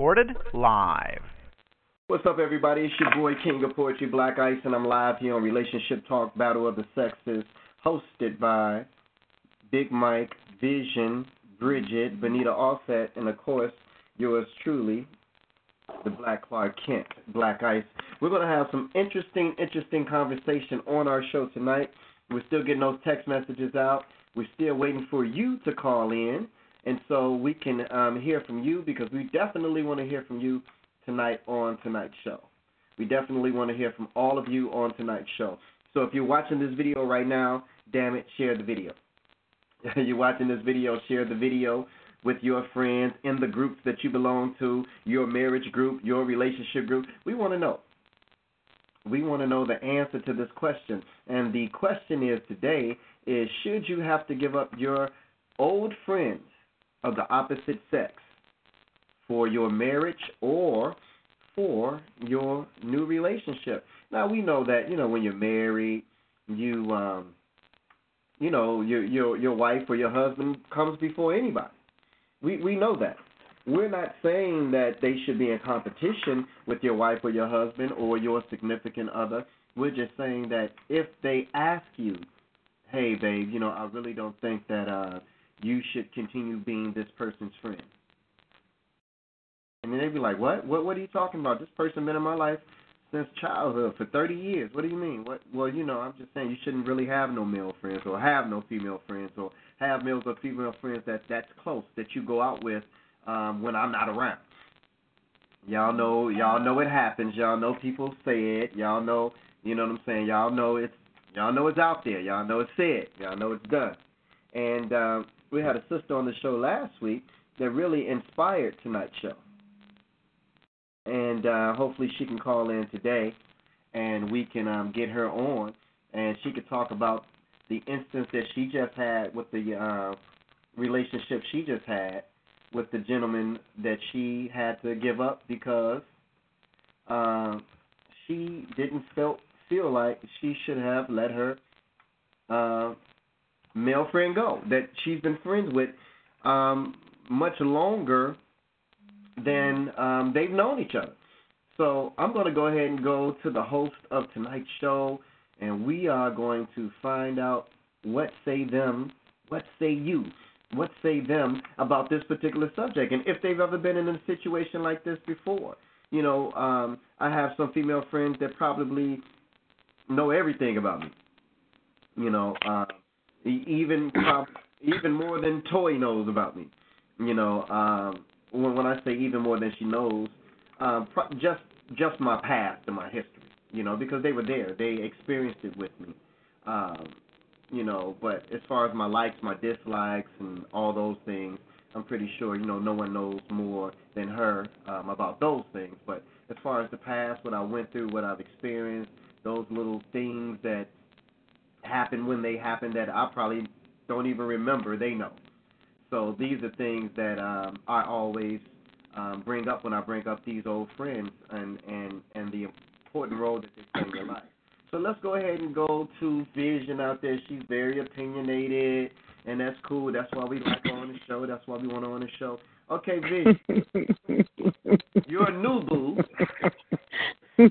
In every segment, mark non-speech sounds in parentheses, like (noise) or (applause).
Recorded live. What's up, everybody? It's your boy King of Poetry Black Ice, and I'm live here on Relationship Talk Battle of the Sexes, hosted by Big Mike, Vision, Bridget, Benita Offset, and of course, yours truly, the Black Clark Kent, Black Ice. We're going to have some interesting, interesting conversation on our show tonight. We're still getting those text messages out. We're still waiting for you to call in, and so we can um, hear from you because we definitely want to hear from you tonight on tonight's show. We definitely want to hear from all of you on tonight's show. So if you're watching this video right now, damn it, share the video. (laughs) you're watching this video, share the video with your friends in the groups that you belong to, your marriage group, your relationship group. We want to know. We want to know the answer to this question. And the question is today is should you have to give up your old friends of the opposite sex for your marriage or for your new relationship. Now we know that you know when you're married, you um, you know your your your wife or your husband comes before anybody. We we know that. We're not saying that they should be in competition with your wife or your husband or your significant other. We're just saying that if they ask you, "Hey, babe, you know, I really don't think that uh, you should continue being this person's friend." And then they'd be like, "What? What? What are you talking about? This person been in my life since childhood for 30 years. What do you mean? What? Well, you know, I'm just saying you shouldn't really have no male friends or have no female friends or have males or female friends that that's close that you go out with um, when I'm not around. Y'all know, y'all know it happens. Y'all know people say it. Y'all know, you know what I'm saying. Y'all know it's, y'all know it's out there. Y'all know it's said. Y'all know it's done. And um, we had a sister on the show last week that really inspired tonight's show. And uh, hopefully she can call in today, and we can um, get her on, and she could talk about the instance that she just had with the uh, relationship she just had with the gentleman that she had to give up because uh, she didn't felt feel like she should have let her uh, male friend go that she's been friends with um, much longer than um, they've known each other. So I'm going to go ahead and go to the host of tonight's show, and we are going to find out what say them, what say you, what say them about this particular subject, and if they've ever been in a situation like this before. You know, um, I have some female friends that probably know everything about me. You know, uh, even even more than Toy knows about me. You know, um, when when I say even more than she knows, um, just just my past and my history, you know, because they were there, they experienced it with me, um, you know. But as far as my likes, my dislikes, and all those things, I'm pretty sure you know no one knows more than her um, about those things. But as far as the past, what I went through, what I've experienced, those little things that happened when they happened that I probably don't even remember, they know. So these are things that um, I always um, bring up when I bring up these old friends and and and the important role that they play in your life. So let's go ahead and go to Vision out there. She's very opinionated, and that's cool. That's why we like her on the show. That's why we want her on the show. Okay, Vision, (laughs) your new boo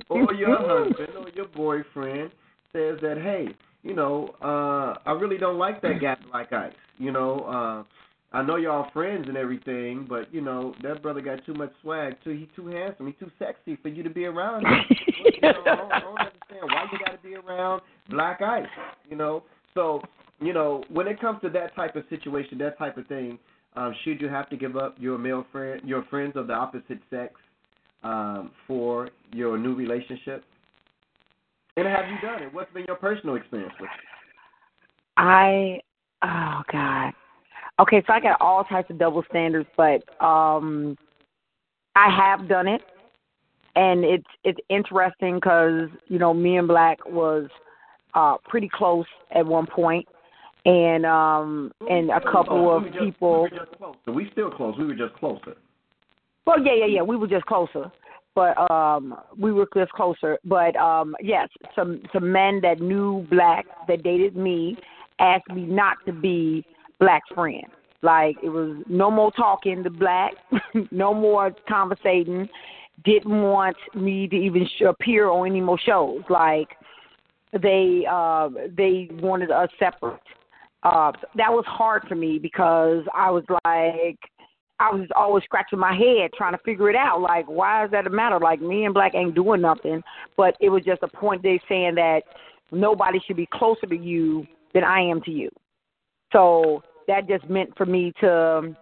or your husband or your boyfriend says that, hey, you know, uh, I really don't like that guy like ice. You know, uh, I know y'all friends and everything, but you know that brother got too much swag. Too he too handsome. He too sexy for you to be around. Him. (laughs) you know, I, don't, I don't understand why you got to be around Black Ice. You know, so you know when it comes to that type of situation, that type of thing, um, should you have to give up your male friend, your friends of the opposite sex, um, for your new relationship? And have you done it? What's been your personal experience with it? I, oh God, Okay, so I got all types of double standards, but um I have done it, and it's it's interesting because you know me and Black was uh pretty close at one point, and um and a couple of we people. We, were just we still close. We were just closer. Well, yeah, yeah, yeah. We were just closer, but um, we were just closer. But um, yes, some some men that knew black that dated me asked me not to be black friend. Like it was no more talking to black, (laughs) no more conversating. Didn't want me to even appear on any more shows. Like they uh, they wanted us separate. Uh, that was hard for me because I was like I was always scratching my head trying to figure it out. Like, why is that a matter? Like, me and Black ain't doing nothing. But it was just a point they saying that nobody should be closer to you than I am to you. So that just meant for me to,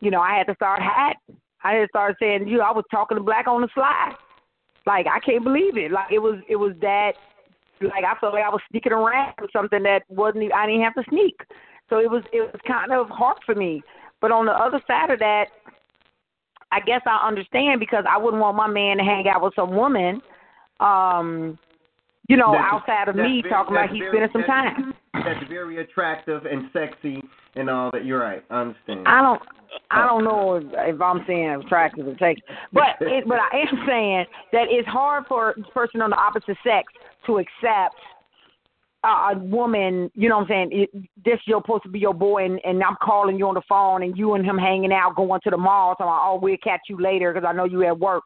you know, I had to start hat. I had to start saying, you know, I was talking to Black on the slide. Like, I can't believe it. Like, it was, it was that. Like, I felt like I was sneaking around with something that wasn't. I didn't have to sneak. So it was, it was kind of hard for me but on the other side of that, I guess I understand because I wouldn't want my man to hang out with some woman, um, you know, That's- outside of me very- talking about he's very- spending some time. That's very attractive and sexy and all that. You're right. I understand. I don't. I don't know if, if I'm saying attractive or sexy, but it, but I am saying that it's hard for a person on the opposite sex to accept a woman, you know what I'm saying? It, this you're supposed to be your boy, and, and I'm calling you on the phone, and you and him hanging out, going to the mall, talking about, oh, we'll catch you later because I know you at work.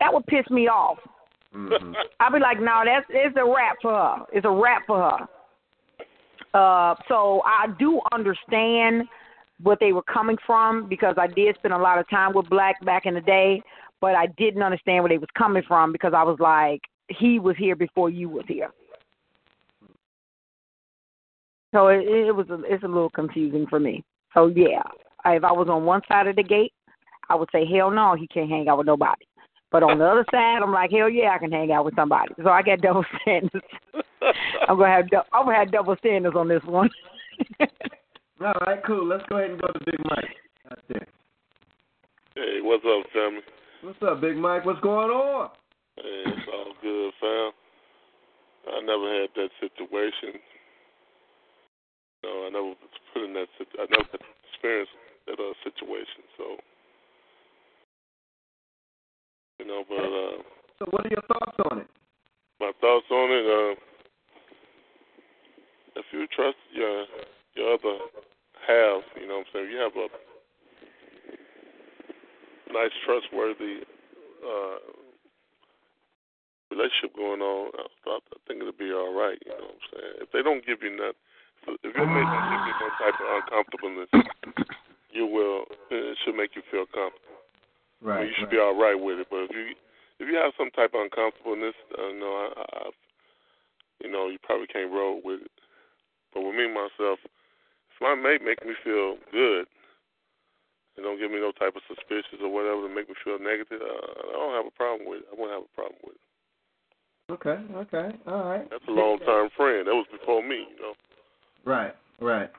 That would piss me off. Mm-hmm. (laughs) I'll be like, no, that's it's a wrap for her. It's a wrap for her. Uh, so I do understand what they were coming from because I did spend a lot of time with Black back in the day, but I didn't understand where they was coming from because I was like, he was here before you was here. So it, it was a, it's a little confusing for me. So yeah, if I was on one side of the gate, I would say hell no, he can't hang out with nobody. But on the other side, I'm like hell yeah, I can hang out with somebody. So I got double (laughs) standards. I'm gonna have dou- I'm gonna have double standards on this one. (laughs) All right, cool. Let's go ahead and go to Big Mike. Right there. Hey, what's up, family? What's up, Big Mike? What's going on? Hey, it's all good, fam. I never had that situation. No, I never put in that. sit- I never experienced that uh, situation. So, you know, but uh, So, what are your thoughts on it? my thoughts on it. Uh, if you trust your your other half, you know what I'm saying. If you have a nice, trustworthy uh, relationship going on, I, I think it'll be all right. You know what I'm saying. If they don't give you nothing, if your mate don't give you no type of uncomfortableness, you will. It should make you feel comfortable. I mean, you should be all right with it. But if you if you have some type of uncomfortableness, uh, you know, I, I, you know, you probably can't roll with it. But with me myself, if my mate make me feel good, and don't give me no type of suspicious or whatever to make me feel negative, uh, I don't have a problem with it. I won't have a problem with it. Okay, okay, all right. That's a long term friend. That was before me, you know. Right, right.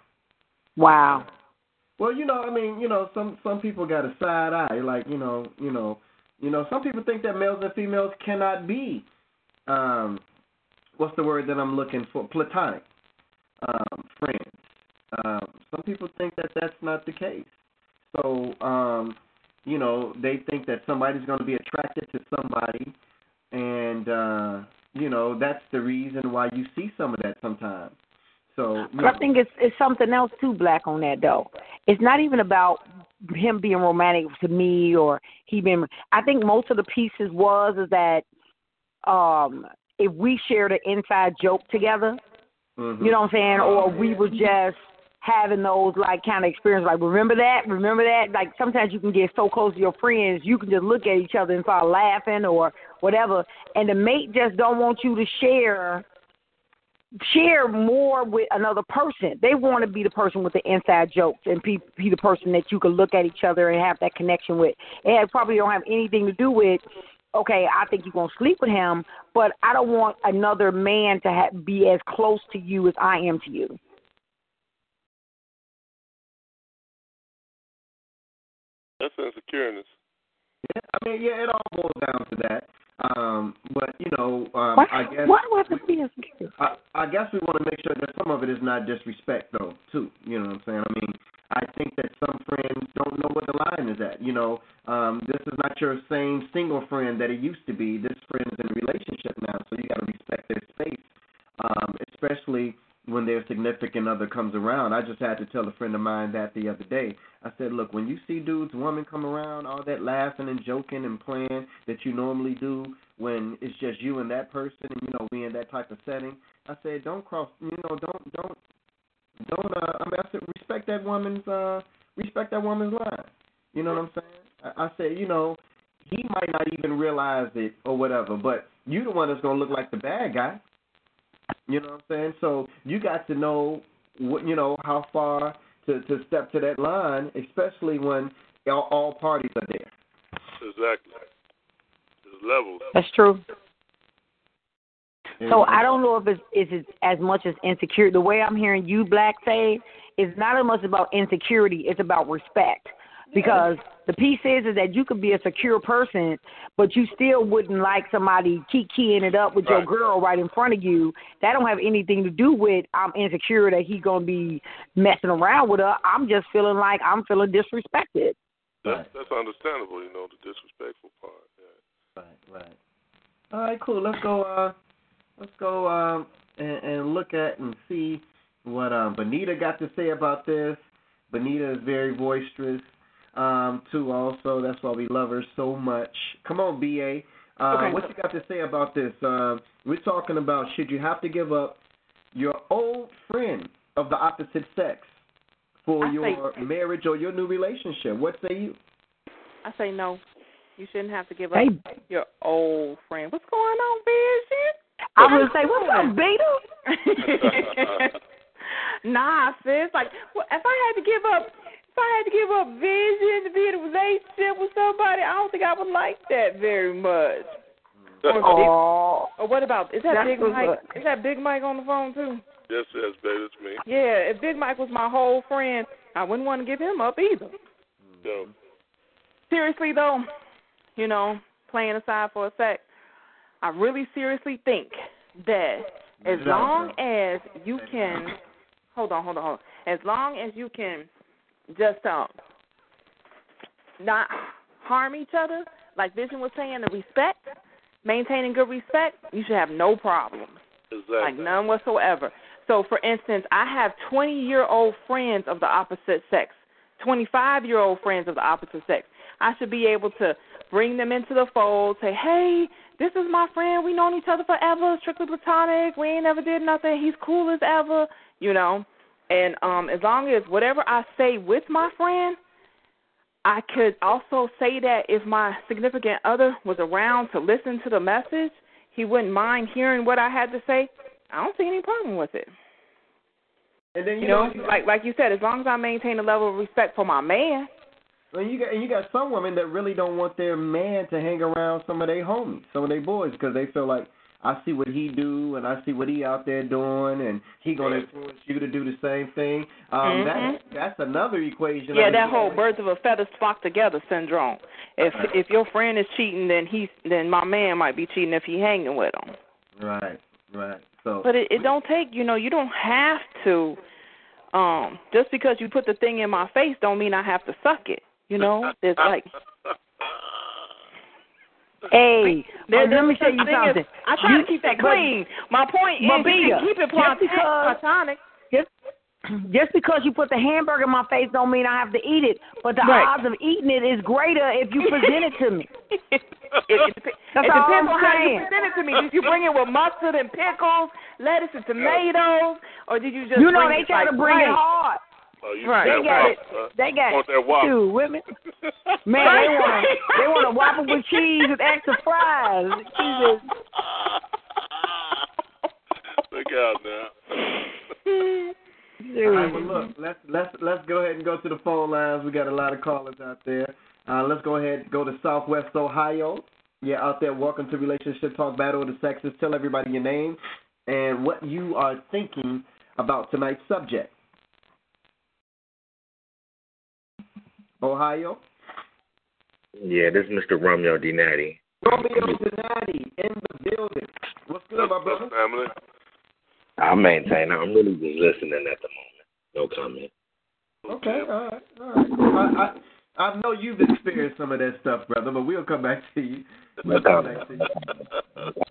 wow. Well, you know, I mean, you know, some some people got a side eye, like you know, you know, you know, some people think that males and females cannot be, um, what's the word that I'm looking for? Platonic um, friends. Um, some people think that that's not the case. So, um, you know, they think that somebody's going to be attracted to somebody, and uh, you know, that's the reason why you see some of that sometimes. So, you I think it's it's something else too, Black, on that though. It's not even about him being romantic to me or he being. I think most of the pieces was is that um if we shared an inside joke together, mhm. you know what I'm saying, or we were just having those like kind of experience like remember that remember that like sometimes you can get so close to your friends you can just look at each other and start laughing or whatever and the mate just don't want you to share share more with another person. They want to be the person with the inside jokes and be, be the person that you can look at each other and have that connection with. It probably don't have anything to do with, okay, I think you're going to sleep with him, but I don't want another man to ha- be as close to you as I am to you. secureness. Yeah, I mean, yeah, it all boils down to that. Um, but you know, um, Why, I guess why do I have to be insecure? I, I guess we want to make sure that some of it is not disrespect, though, too. You know what I'm saying? I mean, I think that some friends don't know what the line is at. You know, um, this is not your same single friend that it used to be. This friend's in a relationship now, so you got to respect their space, um, especially when their significant other comes around. I just had to tell a friend of mine that the other day. I said, look, when you see dudes, women come around, all that laughing and joking and playing that you normally do when it's just you and that person, and you know we in that type of setting. I said, don't cross, you know, don't don't don't. Uh, I mean, I said, respect that woman's uh, respect that woman's line. You know what I'm saying? I, I said, you know, he might not even realize it or whatever, but you the one that's gonna look like the bad guy. You know what I'm saying? So you got to know what you know how far to to step to that line, especially when all, all parties are there. Exactly. There's levels. That's true. So I don't know if it's is it as much as insecure. The way I'm hearing you, Black, say is not as much about insecurity. It's about respect. Because the piece is is that you could be a secure person, but you still wouldn't like somebody keep keying it up with your girl right in front of you. That don't have anything to do with I'm insecure that he's gonna be messing around with her. I'm just feeling like I'm feeling disrespected. That's that's understandable, you know, the disrespectful part. Yeah. Right, right. All right, cool. Let's go. Uh, let's go um, and, and look at and see what um, Benita got to say about this. Benita is very boisterous um, too. Also, that's why we love her so much. Come on, BA. Uh, Okay. What you got to say about this? Uh, we're talking about should you have to give up your old friend of the opposite sex for I your say- marriage or your new relationship? What say you? I say no. You shouldn't have to give up Hey, your old friend. What's going on, Vision? I would gonna say, what's up, Beta? (laughs) nah, sis. Like, well, if I had to give up, if I had to give up vision to be in a relationship with somebody, I don't think I would like that very much. Oh, Or what about is that That's Big Mike? up. Is that Big Mike on the phone too? Yes, yes, baby, it's me. Yeah, if Big Mike was my whole friend, I wouldn't want to give him up either. Yo, Seriously though, you know, playing aside for a sec, I really seriously think that as long as you can hold on, hold on, hold on. As long as you can just um not harm each other, like Vision was saying, the respect, maintaining good respect, you should have no problems. exactly. Like none whatsoever. So for instance, I have twenty year old friends of the opposite sex, twenty five year old friends of the opposite sex. I should be able to bring them into the fold, say, Hey, this is my friend, we known each other forever, strictly platonic, we ain't never did nothing, he's cool as ever, you know. And um as long as whatever I say with my friend I could also say that if my significant other was around to listen to the message, he wouldn't mind hearing what I had to say. I don't see any problem with it. And then you, You know, know, like like you said, as long as I maintain a level of respect for my man. Well, you got and you got some women that really don't want their man to hang around some of their homies, some of their boys, because they feel like I see what he do and I see what he out there doing, and he gonna influence you to do the same thing. Um, Mhm. that that's another equation. Yeah, that whole birds of a feather flock together syndrome. If if your friend is cheating, then he's then my man might be cheating if he hanging with him. Right, right. So, But it, it don't take you know you don't have to. Um, just because you put the thing in my face, don't mean I have to suck it. You know, there's like hey, There, oh, let me tell you such thing as- something. I try You- to keep that clean. My point is, can keep it just platonic. Just (clears throat) just because you put the hamburger in my face don't mean I have to eat it. But the Right. odds of eating it is greater if you present it to me. (laughs) it, it, dep- That's it all depends I'm on how you present it to me. Did you bring it with mustard and pickles, lettuce and tomatoes, or did you just You know they it try like to bring it hard. Oh, you Right. that They got wop, it. huh? They got Want that two women. (laughs) Man, they want to they want to whopper with cheese with extra fries. Jesus. (laughs) Look out now. (laughs) all right, well, look, let's let's let's go ahead and go to the phone lines. We got a lot of callers out there. Uh, let's go ahead and go to Southwest Ohio. Yeah, out there. Welcome to Relationship Talk Battle of the Sexes. Tell everybody your name and what you are thinking about tonight's subject. Ohio. Yeah, this is Mr. Romeo Dinati. Romeo Dinati in the building. What's good, my brother? Family. I maintain I'm really just listening at the moment. No comment. Okay, all right, all right. I, I I know you've experienced some of that stuff, brother, but we'll come back to you. We'll come back to you.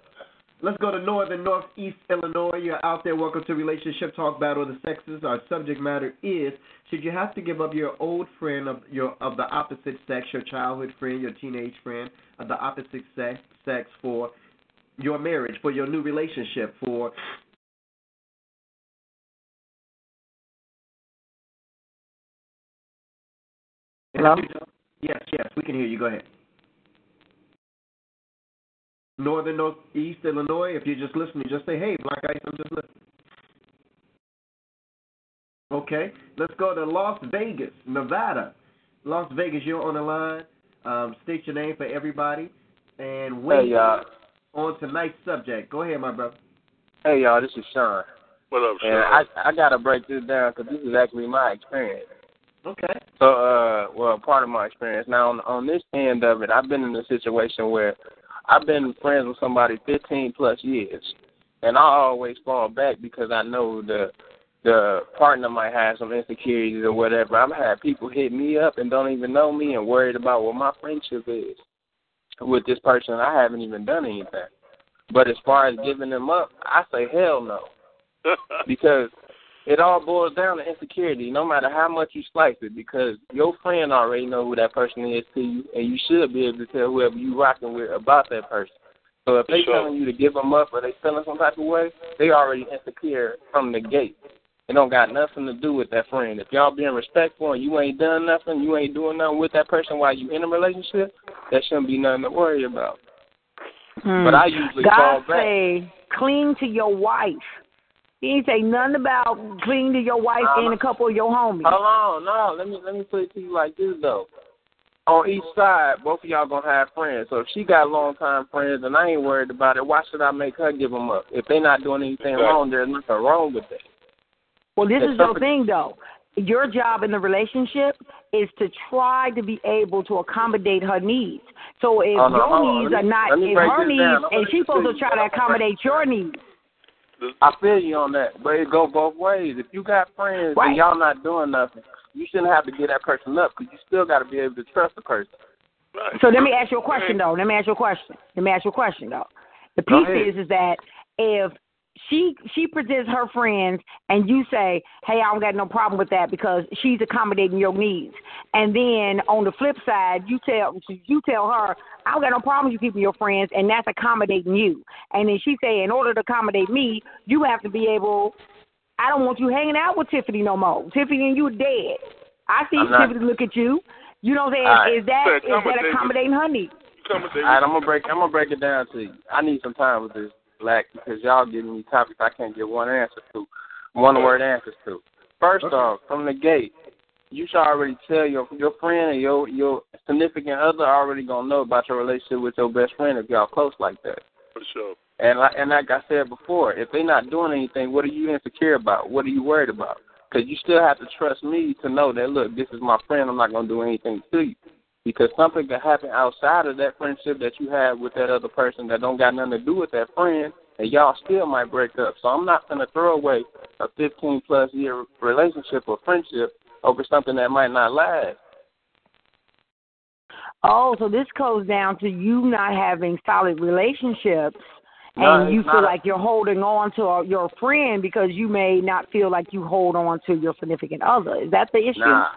Let's go to northern northeast Illinois. You're out there. Welcome to Relationship Talk Battle of the Sexes. Our subject matter is: Should you have to give up your old friend of your of the opposite sex, your childhood friend, your teenage friend of the opposite sex, sex for your marriage, for your new relationship, for Hello? Yes, yes, we can hear you. Go ahead. Northern Northeast Illinois. If you're just listening, just say, "Hey, Black Ice, I'm just listening." Okay, let's go to Las Vegas, Nevada. Las Vegas, you're on the line. Um, state your name for everybody, and Hey weigh on tonight's subject. Go ahead, my brother. Hey y'all, this is Sean. What up, And Sean? I I gotta break this down because this is actually my experience. Okay. So, uh, well, part of my experience. Now, on on this end of it, I've been in a situation where I've been friends with somebody 15 plus years, and I always fall back because I know the the partner might have some insecurities or whatever. I've had people hit me up and don't even know me and worried about what my friendship is with this person. I haven't even done anything. But as far as giving them up, I say hell no (laughs) because it all boils down to insecurity, no matter how much you slice it, because your friend already know who that person is to you, and you should be able to tell whoever you rocking with about that person. So if they Sure. telling you to give them up or they feeling some type of way, they already insecure from the gate. It don't got nothing to do with that friend. If y'all being respectful and you ain't done nothing, you ain't doing nothing with that person while you in a relationship, that shouldn't be nothing to worry about. Hmm. But I usually fall God back. say, cling to your wife. He ain't say nothing about cling to your wife Um, and a couple of your homies. Hold on, no. Let me let me put it to you like this though. On each side, both of y'all gonna have friends. So if she got long time friends and I ain't worried about it, why should I make her give them up? If they're not doing anything Exactly. wrong, there's nothing wrong with that. Well, this It's is your thing, though. Your job in the relationship is to try to be able to accommodate her needs. So if no, your hold on. needs Let are not let in her needs, down. And she's supposed to try to accommodate your needs. I feel you on that, but it go both ways. If you got friends Right. and y'all not doing nothing, you shouldn't have to get that person up because you still got to be able to trust the person. Right. So let me ask you a question, though. Let me ask you a question. Let me ask you a question, though. The piece is is that if she she presents her friends and you say, "Hey, I don't got no problem with that because she's accommodating your needs," and then on the flip side, you tell you tell her, "I don't got no problem with you keeping your friends," and that's accommodating you. And then she say, "In order to accommodate me, you have to be able." I don't want you hanging out with Tiffany no more. Tiffany and you are dead. I see I'm not- Tiffany look at you. You know what I'm saying? Is that is that accommodating- accommodating her needs? All right, I'm gonna break. I'm gonna break it down to you. I need some time with this black because y'all giving me topics I can't get one answer to, one word answers to. First Okay. off, from the gate, you should already tell your your friend and your your significant other already gonna know about your relationship with your best friend if y'all close like that. For sure. And like and like I said before, if they're not doing anything, what are you insecure about? What are you worried about? Because you still have to trust me to know that look, this is my friend. I'm not gonna do anything to you. Because something can happen outside of that friendship that you have with that other person that don't got nothing to do with that friend, and y'all still might break up. So I'm not gonna throw away a 15 plus year relationship or friendship over something that might not last. Oh, so this goes down to you not having solid relationships, No, and you feel not like you're holding on to uh, your friend because you may not feel like you hold on to your significant other. Is that the issue? Nah,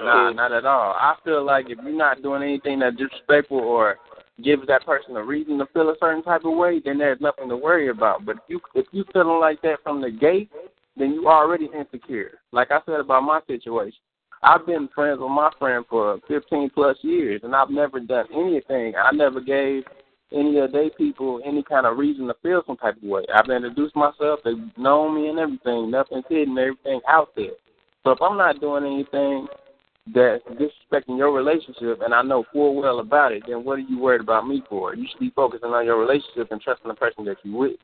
nah, not at all. I feel like if you're not doing anything that's disrespectful or gives that person a reason to feel a certain type of way, then there's nothing to worry about. But if you if you feeling like that from the gate, then you already insecure. Like I said about my situation, I've been friends with my friend for 15 plus years, and I've never done anything. I never gave any of they people any kind of reason to feel some type of way. I've introduced myself, they've known me and everything, nothing's hidden, everything out there. So if I'm not doing anything that's disrespecting your relationship and I know full well about it, then what are you worried about me for? You should be focusing on your relationship and trusting the person that you with.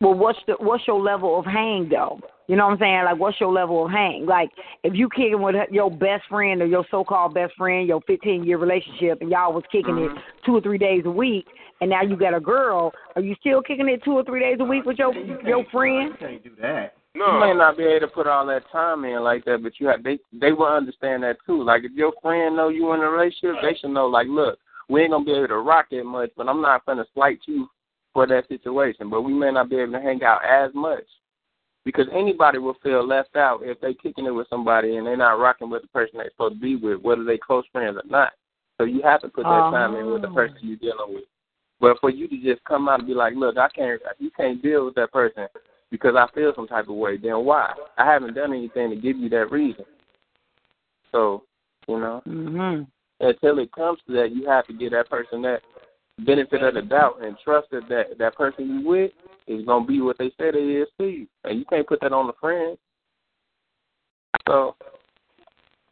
Well, what's the what's your level of hang though? You know what I'm saying? Like, what's your level of hang? Like, if you kicking with your best friend or your so-called best friend, your 15-year relationship, and y'all was kicking mm-hmm. it two or three days a week, and now you got a girl, are you still kicking it two or three days a week with your your friend? You can't do that. No. You may not be able to put all that time in like that, but you have they they will understand that too. Like if your friend know you in a relationship, they should know like, look, we ain't gonna be able to rock that much, but I'm not gonna slight you for that situation. But we may not be able to hang out as much because anybody will feel left out if they kicking it with somebody and they're not rocking with the person they're supposed to be with, whether they close friends or not. So you have to put that uh-huh. time in with the person you're dealing with. But for you to just come out and be like, look, I can't, you can't deal with that person because I feel some type of way. Then why? I haven't done anything to give you that reason. So, you know, mm-hmm. until it comes to that, you have to give that person that benefit of the doubt and trust that that, that person you with is gonna be what they say they is to you, and you can't put that on the friend. So,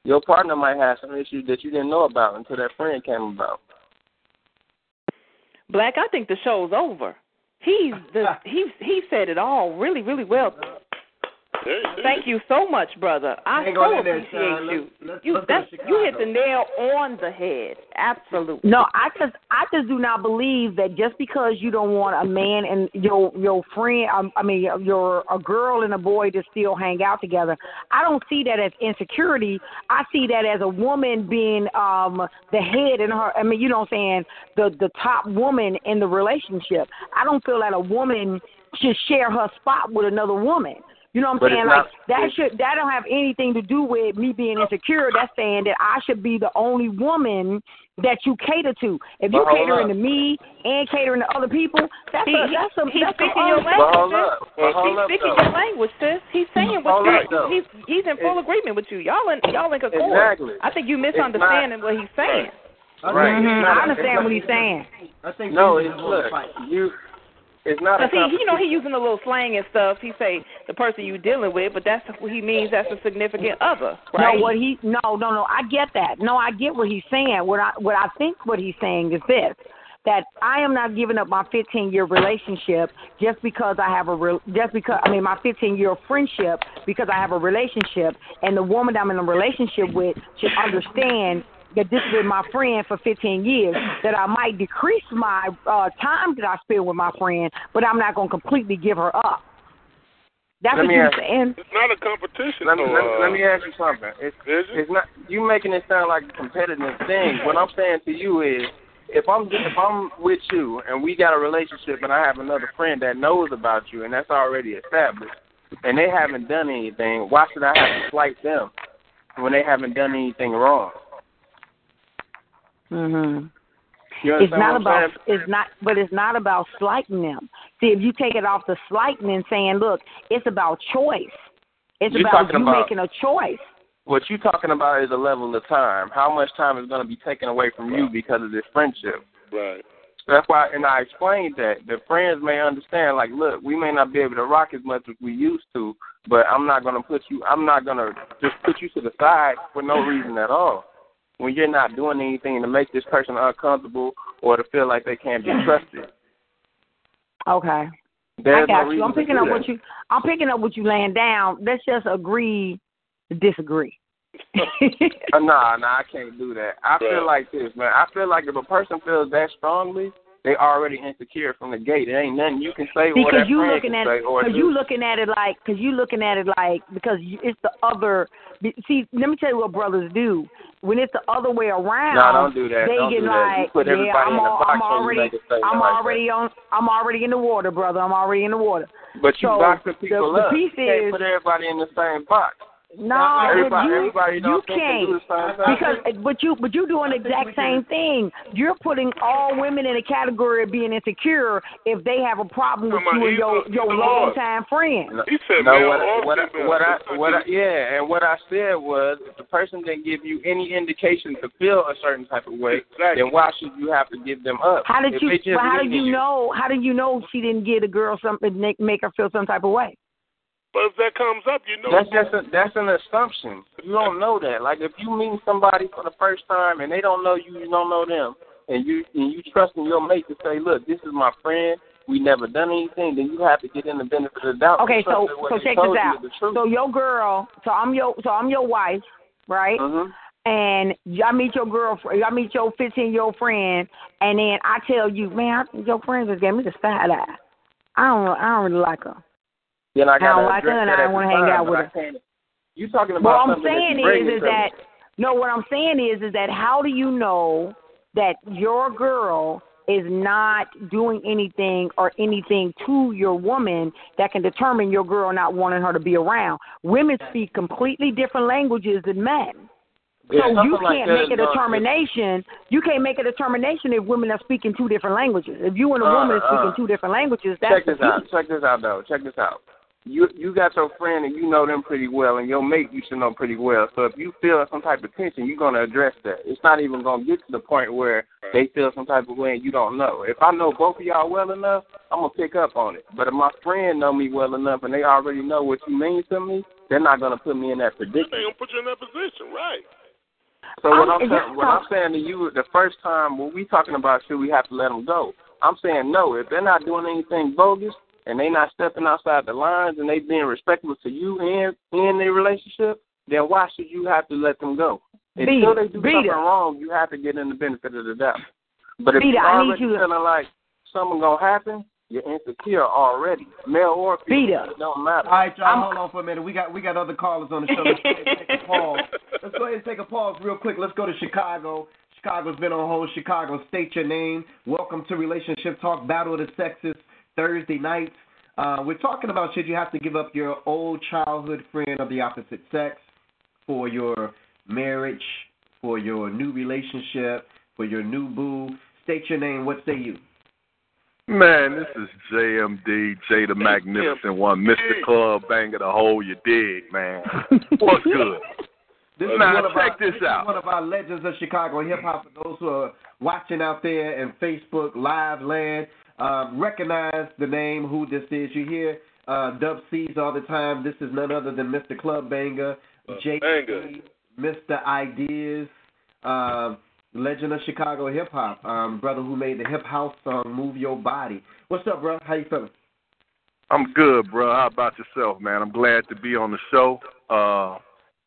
your partner might have some issues that you didn't know about until that friend came about. Black, I think the show's over. He's the he he said it all really really well. Thank you so much, brother. I so appreciate you. Let's, you let's that's you hit the nail on the head. Absolutely. No, I just I just do not believe that just because you don't want a man and your your friend, um, I mean your a girl and a boy to still hang out together. I don't see that as insecurity. I see that as a woman being um the head in her. I mean, you know what I'm saying the the top woman in the relationship. I don't feel that a woman should share her spot with another woman. You know what I'm but saying? Like that should that don't have anything to do with me being insecure. That's saying that I should be the only woman that you cater to. If you catering up. to me and catering to other people, that's he, a that's a he's that's speaking your language. hold up. Sis. hold he's up, speaking though. your language, sis. He's saying what Hold you're, up, he's he's in full agreement with you. Y'all in y'all in accord. Exactly. I think you misunderstanding what he's saying. Right. Mhm. It's not I a- understand it's what he's saying. I think No, it's look, you. It's not a Cause he, you know, he using a little slang and stuff. He say the person you're dealing with, but that's what he means. That's a significant other, right? No, what he no no no. I get that. No, I get what he's saying. What I what I think what he's saying is this: that I am not giving up my 15 year relationship just because I have a re- just because I mean my 15 year friendship because I have a relationship, and the woman that I'm in a relationship with should understand that this has been my friend for 15 years, that I might decrease my uh, time that I spend with my friend, but I'm not going to completely give her up. That's Let what me you're ask- saying. It's not a competition. Let me, though, let, me- uh, let me ask you something. It's, Is it? it's not you making it sound like a competitive thing. What I'm saying to you is, if I'm if I'm with you and we got a relationship and I have another friend that knows about you and that's already established, and they haven't done anything, why should I have to slight them when they haven't done anything wrong? Mhm. It's not about saying? it's not but it's not about slighting them. See, if you take it off the slighting and saying, look, it's about choice. It's You're about you about- making a choice. What you're talking about is a level of time. How much time is going to be taken away from you because of this friendship? Right. That's why, and I explained that the friends may understand. Like, look, we may not be able to rock as much as we used to, but I'm not going to put you. I'm not going to just put you to the side for no reason at all. When you're not doing anything to make this person uncomfortable or to feel like they can't be trusted. Okay. There's I got no you. I'm picking up that. what you I'm picking up what you laying down. Let's just agree to disagree. (laughs) Uh, nah, nah, I can't do that. I Right. feel like this, man. I feel like if a person feels that strongly, they already insecure from the gate. There ain't nothing you can say or because that you looking at or because you looking at it like because you looking at it like because it's the other. See, let me tell you what brothers do. When it's the other way around, No, don't do that. They Don't get do that. Like, put yeah, I'm, the all, box I'm already, I'm like already on, I'm already in the water, brother. I'm already in the water. But you So, boxing the- people the up. piece you can't is- put everybody in the same box. No, everybody, you, everybody you can't they do the same thing. because eh, but you but you're doing the exact same thing. You're putting all women in a category of being insecure if they have a problem with Come you and your a- your a Lord. longtime friend. No, He said no, male what, what, I- what I, what I, yeah, and what I said was, if the person didn't give you any indication to feel a certain type of way, Exactly. then why should you have to give them up? How did If you? they just But how did needed you know? How did you know she didn't give the girl something to make, make her feel some type of way? But if that comes up, you know. That's just a, that's an assumption. You don't know that. Like if you meet somebody for the first time and they don't know you, you don't know them, and you and you trusting your mate to say, look, this is my friend, we never done anything, then you have to get in the benefit of the doubt. Okay, so so check this out. So So your girl, so I'm your so I'm your wife, right? hmm And I meet your girlfriend, I meet your 15 year old friend, and then I tell you, man, I think your friend just gave me the side eye. I don't, I don't really like her. Then I, don't like her, address that I every want to hang out with I her. You talking about What I'm saying is, is that no. What I'm saying is, is that how do you know that your girl is not doing anything or anything to your woman that can determine your girl not wanting her to be around? Women speak completely different languages than men. Yeah, so you can't that make a determination. You can't make a determination if women are speaking two different languages. If you and a Uh, woman are speaking uh. two different languages, that's Check this out. Check this out, though. Check this out. You you got your friend and you know them pretty well, and your mate you should know pretty well. So if you feel some type of tension, you're gonna address that. It's not even gonna get to the point where they feel some type of way and you don't know. If I know both of y'all well enough, I'm gonna pick up on it. But if my friend know me well enough and they already know what you mean to me, they're not gonna put me in that They predicament. gonna put you in that position, right? So what I'm- I'm yes, saying, what I'm saying to you, the first time when we talking about should we have to let them go, I'm saying no. If they're not doing anything bogus and they not stepping outside the lines and they being respectful to you and in their relationship, then why should you have to let them go? Beta, Until they do Beta. something wrong, you have to get in the benefit of the doubt. But if Beta, you're I need already you to- feeling like something gonna happen, you're insecure already, male or female. Beta. It don't matter. All right, y'all, I'm- hold on for a minute. We got we got other callers on the show. Let's go ahead and take a pause. (laughs) Let's go ahead and take a pause real quick. Let's go to Chicago. Chicago's been on hold. Chicago, state your name. Welcome to Relationship Talk Battle of the Sexes Thursday nights. Uh, we're talking about should you have to give up your old childhood friend of the opposite sex for your marriage, for your new relationship, for your new boo. State your name. What say you? Man, this is JMD, Jay the Magnificent One, Mr. Club Banger, the Hole, you dig, man. (laughs) What's good? This is Now, one of check our, this is out. one of our legends of Chicago hip hop. For those who are watching out there in Facebook Live land, um, recognize the name who this is. You hear uh, Dub C's all the time. This is none other than Mr. Club Banger, Jake, Banger. Mr. Ideas, uh, legend of Chicago hip hop, um, brother who made the hip house song "Move Your Body." What's up, bro? How you feeling? I'm good, bro. How about yourself, man? I'm glad to be on the show. Uh,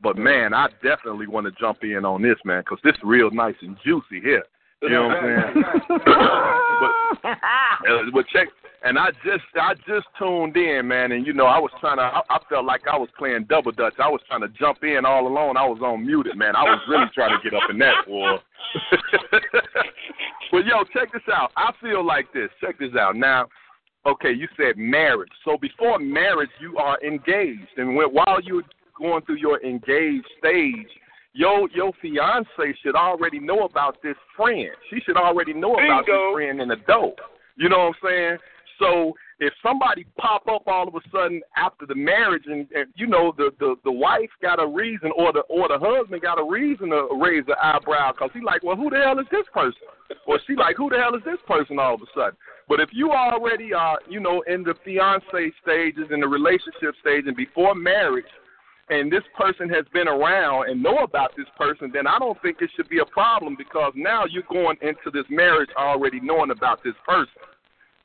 but, man, I definitely want to jump in on this, man, because this is real nice and juicy here. You know what I'm saying? but but check, and I just I just tuned in, man, and you know I was trying to I, I felt like I was playing double dutch. I was trying to jump in all alone. I was on muted, man. I was really trying to get up in that war. (laughs) but yo, check this out. I feel like this. Check this out. Now, okay, you said marriage. So before marriage, you are engaged, and when, while you're going through your engaged stage, your your fiance should already know about this friend. She should already know about Bingo. this friend and in adult. You know what I'm saying? So if somebody pop up all of a sudden after the marriage, and, and you know the, the the wife got a reason, or the or the husband got a reason to raise the eyebrow because he like, well, who the hell is this person? Or she like, who the hell is this person all of a sudden? But if you already are, you know, in the fiance stages, in the relationship stage, and before marriage, and this person has been around and know about this person, then I don't think it should be a problem because now you're going into this marriage already knowing about this person.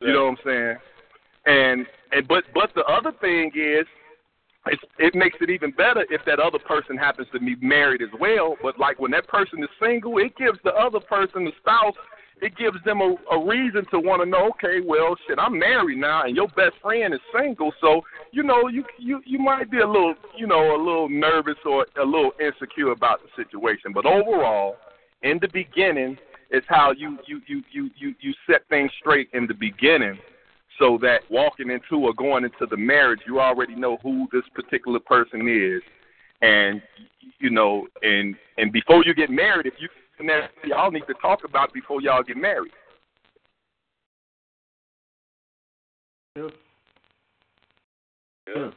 You know what I'm saying? And and but but the other thing is, it makes it even better if that other person happens to be married as well. But like when that person is single, it gives the other person, the spouse, it gives them a, a reason to want to know. Okay, well, shit, I'm married now, and your best friend is single, so you know you you you might be a little you know a little nervous or a little insecure about the situation. But overall, in the beginning, it's how you you you you you you set things straight in the beginning so that walking into or going into the marriage, you already know who this particular person is, and you know, and and before you get married, if you y'all need to talk about before y'all get married. Yeah. Yeah.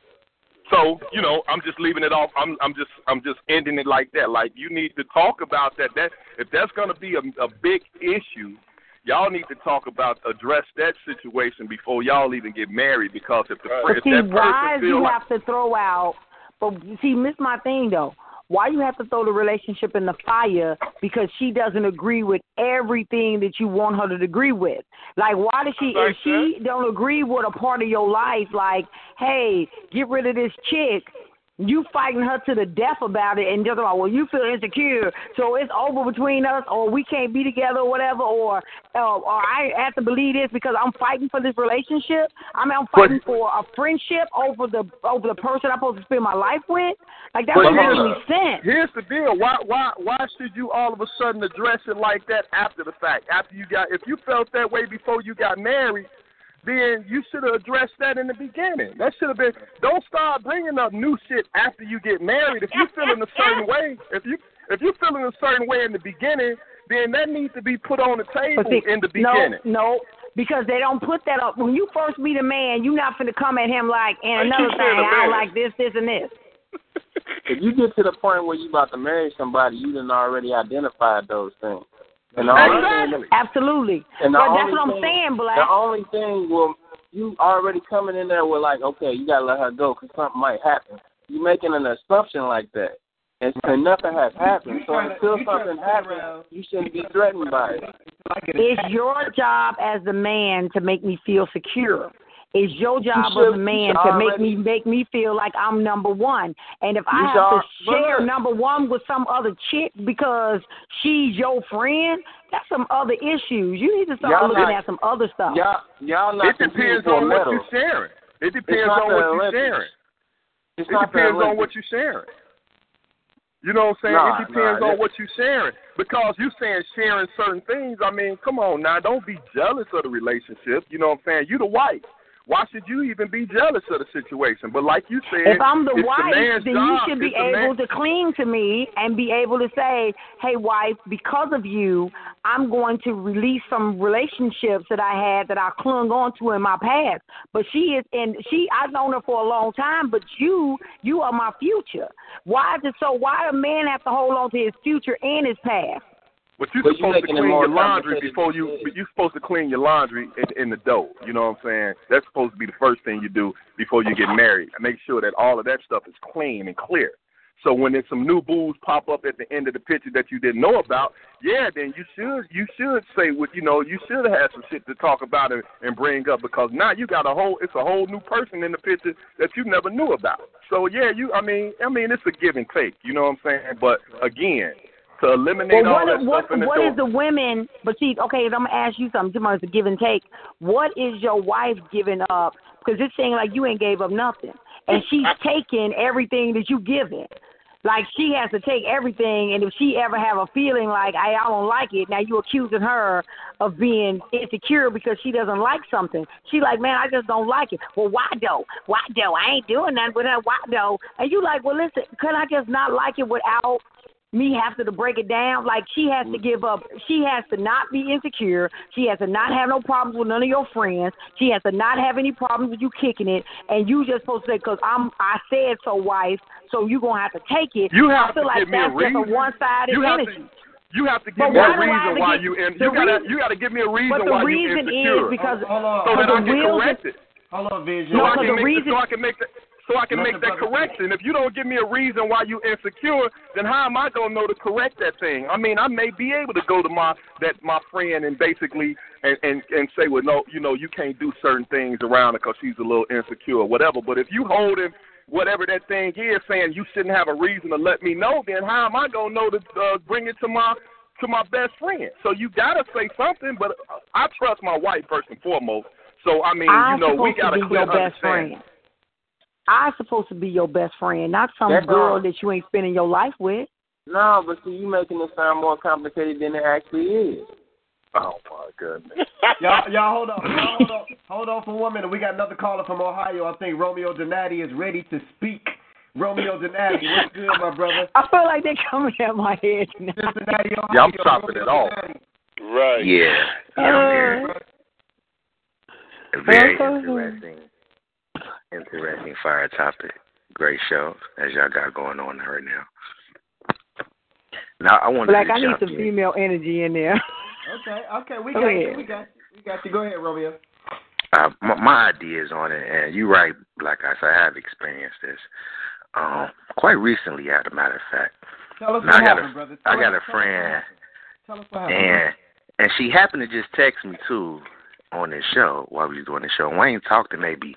So you know, I'm just leaving it off. I'm I'm just I'm just ending it like that. Like you need to talk about that. That if that's going to be a, a big issue, y'all need to talk about address that situation before y'all even get married. Because if the But if see, that person wives feel you like have to throw out. But see, miss my thing though. Why you have to throw the relationship in the fire because she doesn't agree with everything that you want her to agree with? Like, why does she? If she don't agree with a part of your life, like, hey, get rid of this chick you fighting her to the death about it and just like, well, you feel insecure, so it's over between us, or we can't be together, or whatever, or uh, or I have to believe this because I'm fighting for this relationship. I mean, I'm fighting but, for a friendship over the over the person I'm supposed to spend my life with. Like that doesn't make any sense. Here's the deal: why why why should you all of a sudden address it like that after the fact? After you got, if you felt that way before you got married then you should have addressed that in the beginning. That should have been. Don't start bringing up new shit after you get married. If you're feeling a certain way, if you if you're feeling a certain way in the beginning, then that needs to be put on the table see, in the beginning. No, no, because they don't put that up. When you first meet a man, you're not going to come at him like, and another thing, I don't like this, this, and this. (laughs) if you get to the point where you about to marry somebody, you done already identified those things. And exactly. Absolutely. And but that's what I'm saying, Black. The only thing, well, you already coming in there with like, okay, you gotta let her go because something might happen. You're making an assumption like that, and, and nothing has happened. So until something happens, you shouldn't be threatened by it. It's your job as the man to make me feel secure. It's your job as a man to make me make me feel like I'm number one. And if I have to share number one with some other chick because she's your friend, that's some other issues. You need to start looking not, at some other stuff. Y'all, y'all not it depends on what you're sharing. It depends on what you're sharing. it depends on what you're sharing. You know what I'm saying? Nah, it depends nah, on what you're sharing. Because you're saying sharing certain things, I mean, come on now, don't be jealous of the relationship. You know what I'm saying? You the wife why should you even be jealous of the situation? But like you said, if I'm the wife, the then job. you should be able to cling to me and be able to say, "Hey, wife, because of you, I'm going to release some relationships that I had that I clung on to in my past." But she is, and she, I've known her for a long time. But you, you are my future. Why is it so? Why a man have to hold on to his future and his past? But you're but supposed to clean your laundry before you. You're supposed to clean your laundry in, in the dough. You know what I'm saying? That's supposed to be the first thing you do before you get married. Make sure that all of that stuff is clean and clear. So when there's some new booze pop up at the end of the picture that you didn't know about, yeah, then you should you should say what you know. You should have some shit to talk about and, and bring up because now you got a whole it's a whole new person in the picture that you never knew about. So yeah, you I mean I mean it's a give and take. You know what I'm saysaying? But again, to eliminate well, what, all that what, stuff in the What door. is the women? But see, okay, I'm gonna ask you something. Tomorrow's a give and take. What is your wife giving up? Because it's saying like you ain't gave up nothing, and she's taking everything that you give it. Like she has to take everything, and if she ever have a feeling like I, I don't like it, now you accusing her of being insecure because she doesn't like something. She like, man, I just don't like it. Well, why though? Why though? I ain't doing nothing with her. Why though? And you like, well, listen, can I just not like it without me having to break it down. Like she has to give up. She has to not be insecure. She has to not have no problems with none of your friends. She has to not have any problems with you kicking it. And you just supposed to say, "Cause I'm, I said so, wife. So you gonna have to take it." You have I feel to like give me that's a reason. just a one-sided you have energy. To, you have to give but me a reason why get, you and you gotta you gotta give me a reason but the why reason you insecure. is because hold, hold on. so that I can wheels correct it. Hold on, Vision. So no, I can the make reason, the, so I can make that so I can make that correction. If you don't give me a reason why you insecure, then how am I gonna know to correct that thing? I mean, I may be able to go to my that my friend and basically and and and say, well, no, you know, you can't do certain things around her because she's a little insecure or whatever. But if you hold him whatever that thing is, saying you shouldn't have a reason to let me know, then how am I gonna know to uh, bring it to my to my best friend? So you gotta say something. But I trust my wife first and foremost. So I mean, I'm you know, we gotta to be clear your best friend. I'm supposed to be your best friend, not some That's girl all. that you ain't spending your life with. No, but see, you making it sound more complicated than it actually is. Oh my goodness. (laughs) y'all, y'all hold on, y'all hold on, hold on for one minute. We got another caller from Ohio. I think Romeo Donati is ready to speak. Romeo Donati, what's good, my brother? I feel like they're coming at my head now. Cincinnati, Ohio. Yeah, I'm chopping it off. Right. Yeah. yeah I'm here. Uh, Very interesting, interesting fire topic. Great show as y'all got going on right now. Now I want Like to I need some in. female energy in there. Okay, okay, we Go got you, we got you, we got you. Go ahead, Romeo. uh, my, my is on it, and you're right, like I said, I have experienced this um, quite recently, as a matter of fact. Tell us Now, what I got happened, a, brother. I Tell got us- a friend, Tell us what happened. and and she happened to just text me too on this show while we was doing the show. Wayne talked in maybe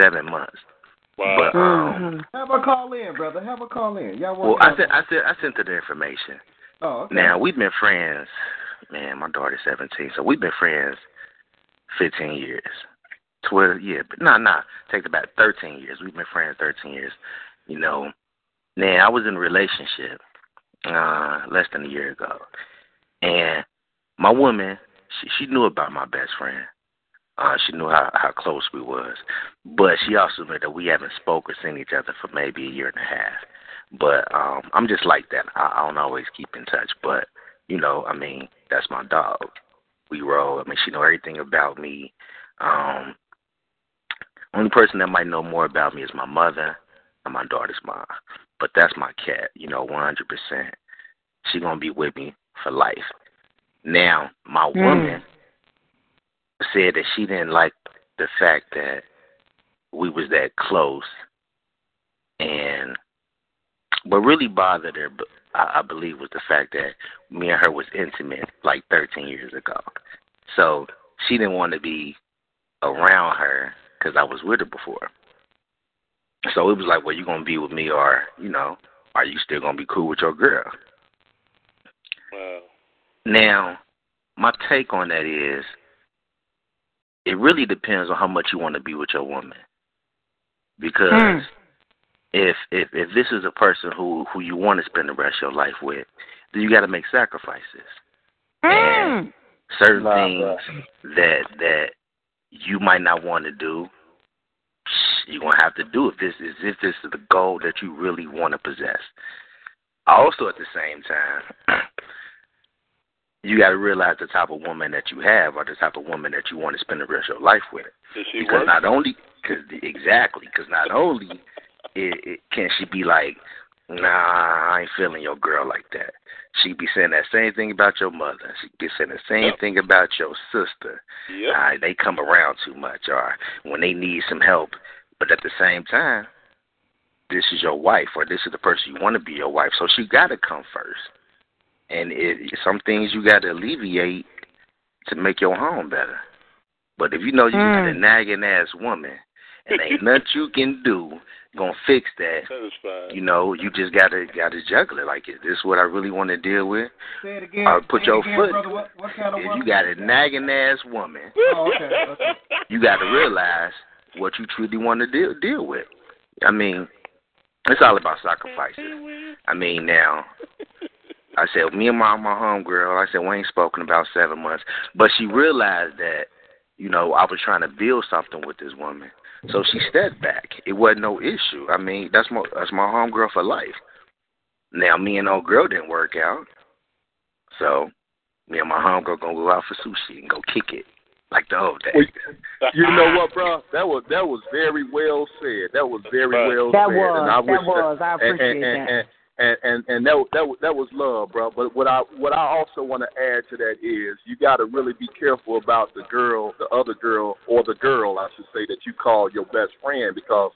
seven months. Wow. But um, Mm-hmm. Have a call in, brother. Have a call in. Y'all well, I out- sent I sent I sent her the information. Oh, okay. Now we've been friends. Man, my daughter's seventeen, so we've been friends fifteen years. Twelve, yeah, but nah, nah. Take it back, thirteen years. We've been friends thirteen years. You know. Now I was in a relationship uh less than a year ago, and my woman, she she knew about my best friend. Uh, she knew how how close we was, but she also knew that we haven't spoke or seen each other for maybe a year and a half. But um, I'm just like that. I, I don't always keep in touch, but you know, I mean, that's my dog. We roll. I mean, she know everything about me. Um, only person that might know more about me is my mother and my daughter's mom. But that's my cat. You know, 100%. She gonna be with me for life. Now, my Mm. woman said that she didn't like the fact that we was that close, and what really bothered her, I believe, was the fact that me and her was intimate like 13 years ago. So she didn't want to be around her because I was with her before. So it was like, well, you gonna be with me, or you know, are you still gonna be cool with your girl? Wow. Now, my take on that is it really depends on how much you want to be with your woman. Because Hmm. if if if this is a person who who you want to spend the rest of your life with, then you got to make sacrifices. And certain Nah, things that that you might not want to do, you're gonna have to do if this is if this is the goal that you really want to possess. Also, at the same time, (clears throat) you got to realize the type of woman that you have, or the type of woman that you want to spend the rest of your life with. Because work? not only, cause exactly, because not only it, it, can she be like, nah, I ain't feeling your girl like that. She be saying that same thing about your mother. She be saying the same Yep. thing about your sister. Yep. Uh, they come around too much, or when they need some help. But at the same time, this is your wife, or this is the person you want to be your wife. So she got to come first. And it, some things you got to alleviate to make your home better. But if you know you got a Mm. nagging ass woman, and ain't (laughs) nothing you can do gonna fix that, Satisfied. you know, you just gotta gotta juggle it. Like, is this what I really want to deal with? Say it again. Or put Say your again, foot. Brother. What, what kind of If you got a nagging ass woman, Oh, okay. okay. you got to realize what you truly want to deal deal with. I mean, it's all about sacrifices. I mean, now, I said me and my my homegirl. I said we ain't spoken about seven months, but she realized that you know I was trying to build something with this woman, so she stepped back. It wasn't no issue. I mean, that's my that's my homegirl for life. Now, me and old girl didn't work out, so me and my homegirl gonna go out for sushi and go kick it like the old days. Well, You know what, bro? That was that was very well said. That was very well That said. was. and I That wish was. I and, appreciate and, that. And, and and that that was, that was love, bro. But what I what I also want to add to that is you got to really be careful about the girl, the other girl, or the girl, I should say, that you call your best friend because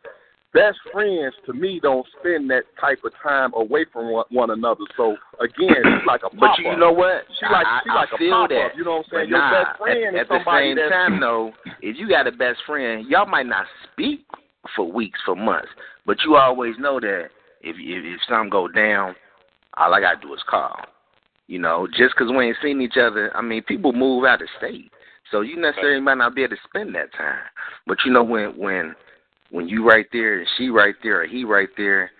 best friends to me don't spend that type of time away from one, one another. So again, she's like a (clears throat) But you know what? She like I, she I, like I a feel pop that. You know what I'm saying? But Your nah, best friend at, at the same that's time, though, if you got a best friend, y'all might not speak for weeks, for months, but you always know that if if, if something go down, all I gotta do is call. You know, just 'cause we ain't seen each other, I mean, people move out of state, so you necessarily might not be able to spend that time. But you know, when when when you right there and she right there or he right there,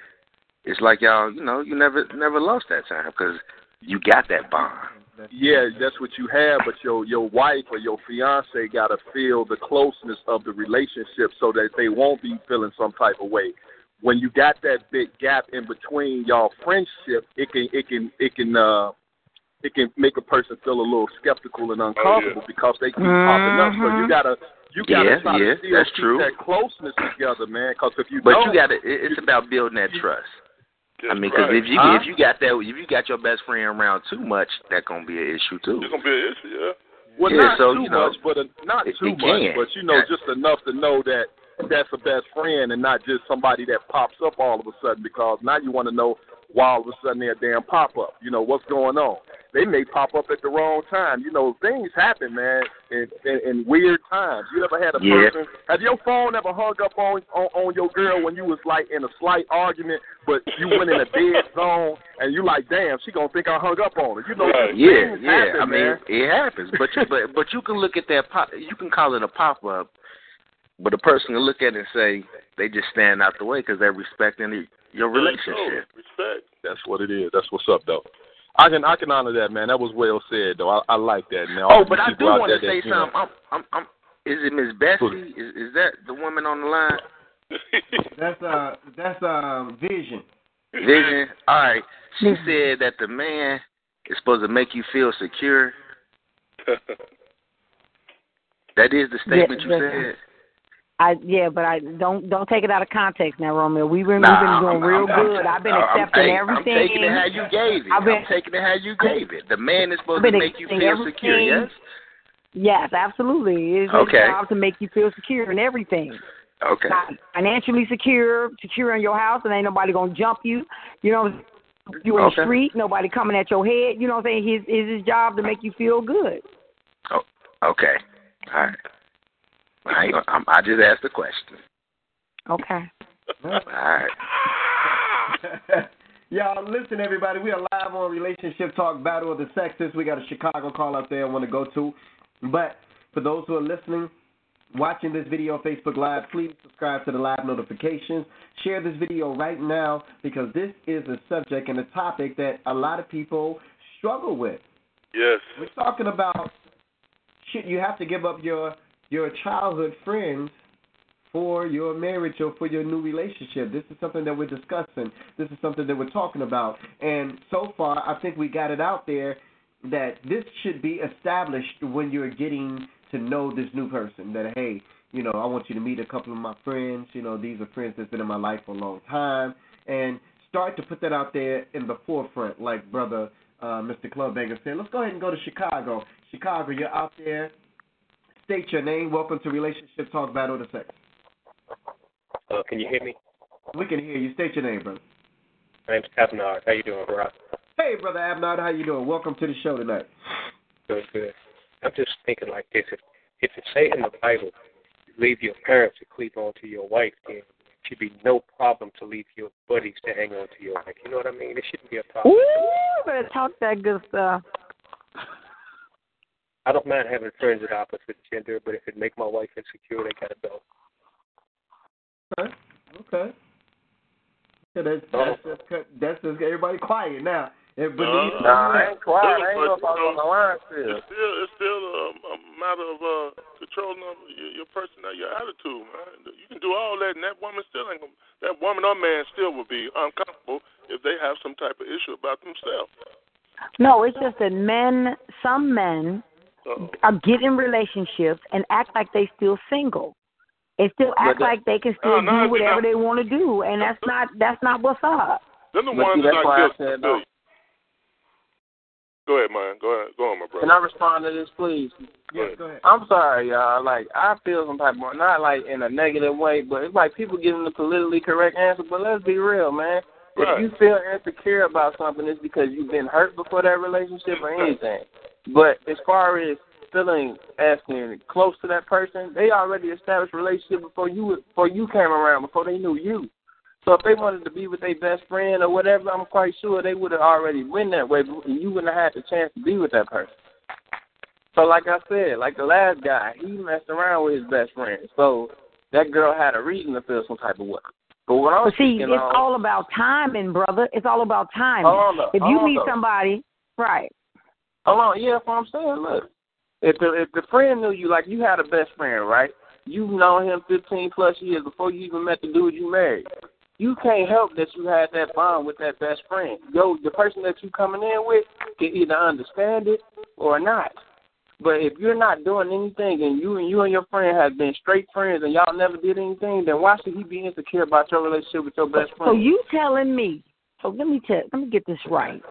it's like y'all, you know, you never never lost that time 'cause you got that bond. Yeah, that's what you have, but your your wife or your fiance got to feel the closeness of the relationship so that they won't be feeling some type of way. When you got that big gap in between y'all friendship, it can it can it can uh it can make a person feel a little skeptical and uncomfortable because they keep popping up. So you gotta you gotta Yeah, try yeah, to still that's keep true. that closeness together, man. Because if you But don't, you got to. It's about building that trust. I mean, because right. if you Huh? if you got that if you got your best friend around too much, that's gonna be an issue too. It's gonna be an issue, yeah. Well, Yeah, not so, too you know, much, but uh, not it- too it much. can. But you know, just enough to know that that's a best friend and not just somebody that pops up all of a sudden. Because now you want to know while all of a sudden they're a damn pop up. You know what's going on? They may pop up at the wrong time. You know things happen, man, in, in, in weird times. You ever had a Yeah. person? Have your phone ever hung up on, on on your girl when you was like in a slight argument, but you went in a dead (laughs) zone and you like, damn, she gonna think I hung up on her. You know, Yeah, yeah. happen, I mean, man. it happens, but you, but but you can look at that pop. You can call it a pop up, but a person can look at it and say they just stand out the way because they're respecting the, your relationship. Respect. That's what it is. That's what's up, though. I can I can honor that, man. That was well said, though. I, I like that, Now, Oh, but these I do people out want to say something. I'm, I'm, I'm, is it Miss Bessie? Is, is that the woman on the line? (laughs) That's uh that's um vision. Vision. All right. She said that the man is supposed to make you feel secure. (laughs) That is the statement you Yeah, said. I yeah, but I don't don't take it out of context now, Romeo. We've been Nah, we've been doing I'm- real I'm- good. I've been I'm- accepting everything. I'm taking it how you gave it. I've been- I'm taking it how you gave it. The man is supposed to make you feel secure. Yes. Yes, absolutely. It's his Okay. job to make you feel secure in everything. Okay. Not financially secure, secure in your house, and ain't nobody gonna jump you. You know, you in Okay. the street, nobody coming at your head. You know what I'm saying? His is his job to make you feel good. Oh, okay. All right. (laughs) I, I'm, I just asked the question. Okay. (laughs) All right. (laughs) Y'all, listen, everybody. We are live on Relationship Talk Battle of the Sexes. We got a Chicago call out there I want to go to. But for those who are listening, watching this video on Facebook Live, please subscribe to the live notifications. Share this video right now because this is a subject and a topic that a lot of people struggle with. Yes. We're talking about shit you have to give up your your childhood friends for your marriage or for your new relationship. This is something that we're discussing. This is something that we're talking about. And so far, I think we got it out there that this should be established when you're getting to know this new person. That, hey, you know, I want you to meet a couple of my friends. You know, these are friends that's been in my life for a long time. And start to put that out there in the forefront, like brother uh, Mr. Clubbanger said. Let's go ahead and go to Chicago. Chicago, you're out there. State your name. Welcome to Relationship Talk Battle of the Sex. Uh, can you hear me? We can hear you. State your name, brother. My name's Abnard. How you doing, bro? Hey, brother Abnard, how you doing? Welcome to the show tonight. Good, good. I'm just thinking like this: if if it say in the Bible, leave your parents to cleave on to your wife, then it should be no problem to leave your buddies to hang on to your wife. You know what I mean? It shouldn't be a problem. Ooh, better talk that good stuff. I don't mind having friends of the opposite gender, but if it make my wife insecure, they gotta go. Okay. Okay. Yeah, that's that's just cut- that's just everybody quiet now. Everybody, No, Nah, I ain't quiet. I ain't know if I was on the line still. It's still, it's still a, a matter of uh, controlling of your, your personality, your attitude, man. You can do all that, and that woman still ain't gonna, that woman or man still will be uncomfortable if they have some type of issue about themselves. No, it's just that men, some men, Uh-oh. are get in relationships and act like they still single. and still act that- like they can uh, still No, no, do whatever no. they want to do, and that's not that's not what's up. They're the But ones see, that's that why I not said, guilty. though. Go ahead, man. Go ahead. Go on, my brother. Can I respond to this, please? Yes, go ahead. I'm sorry, y'all. Like I feel some type of not like in a negative way, but it's like people giving the politically correct answer. But let's be real, man. Right. If you feel insecure about something, it's because you've been hurt before that relationship or anything. But as far as feeling asking close to that person, they already established a relationship before you before you came around, before they knew you. So if they wanted to be with their best friend or whatever, I'm quite sure they would have already went that way, and you wouldn't have had the chance to be with that person. So like I said, like the last guy, he messed around with his best friend. So that girl had a reason to feel some type of way. But what I'm But see, it's on, all about timing, brother. It's all about timing. If you meet somebody, right? Hold on, yeah, that's what I'm saying. Look, if the if the friend knew you, like you had a best friend, right? You've known him 15 plus years before you even met the dude you married. You can't help that you had that bond with that best friend. Yo, the person that you coming in with can either understand it or not. But if you're not doing anything and you and you and your friend have been straight friends and y'all never did anything, then why should he be insecure about your relationship with your best friend? So you telling me? So let me tell. Let me get this right.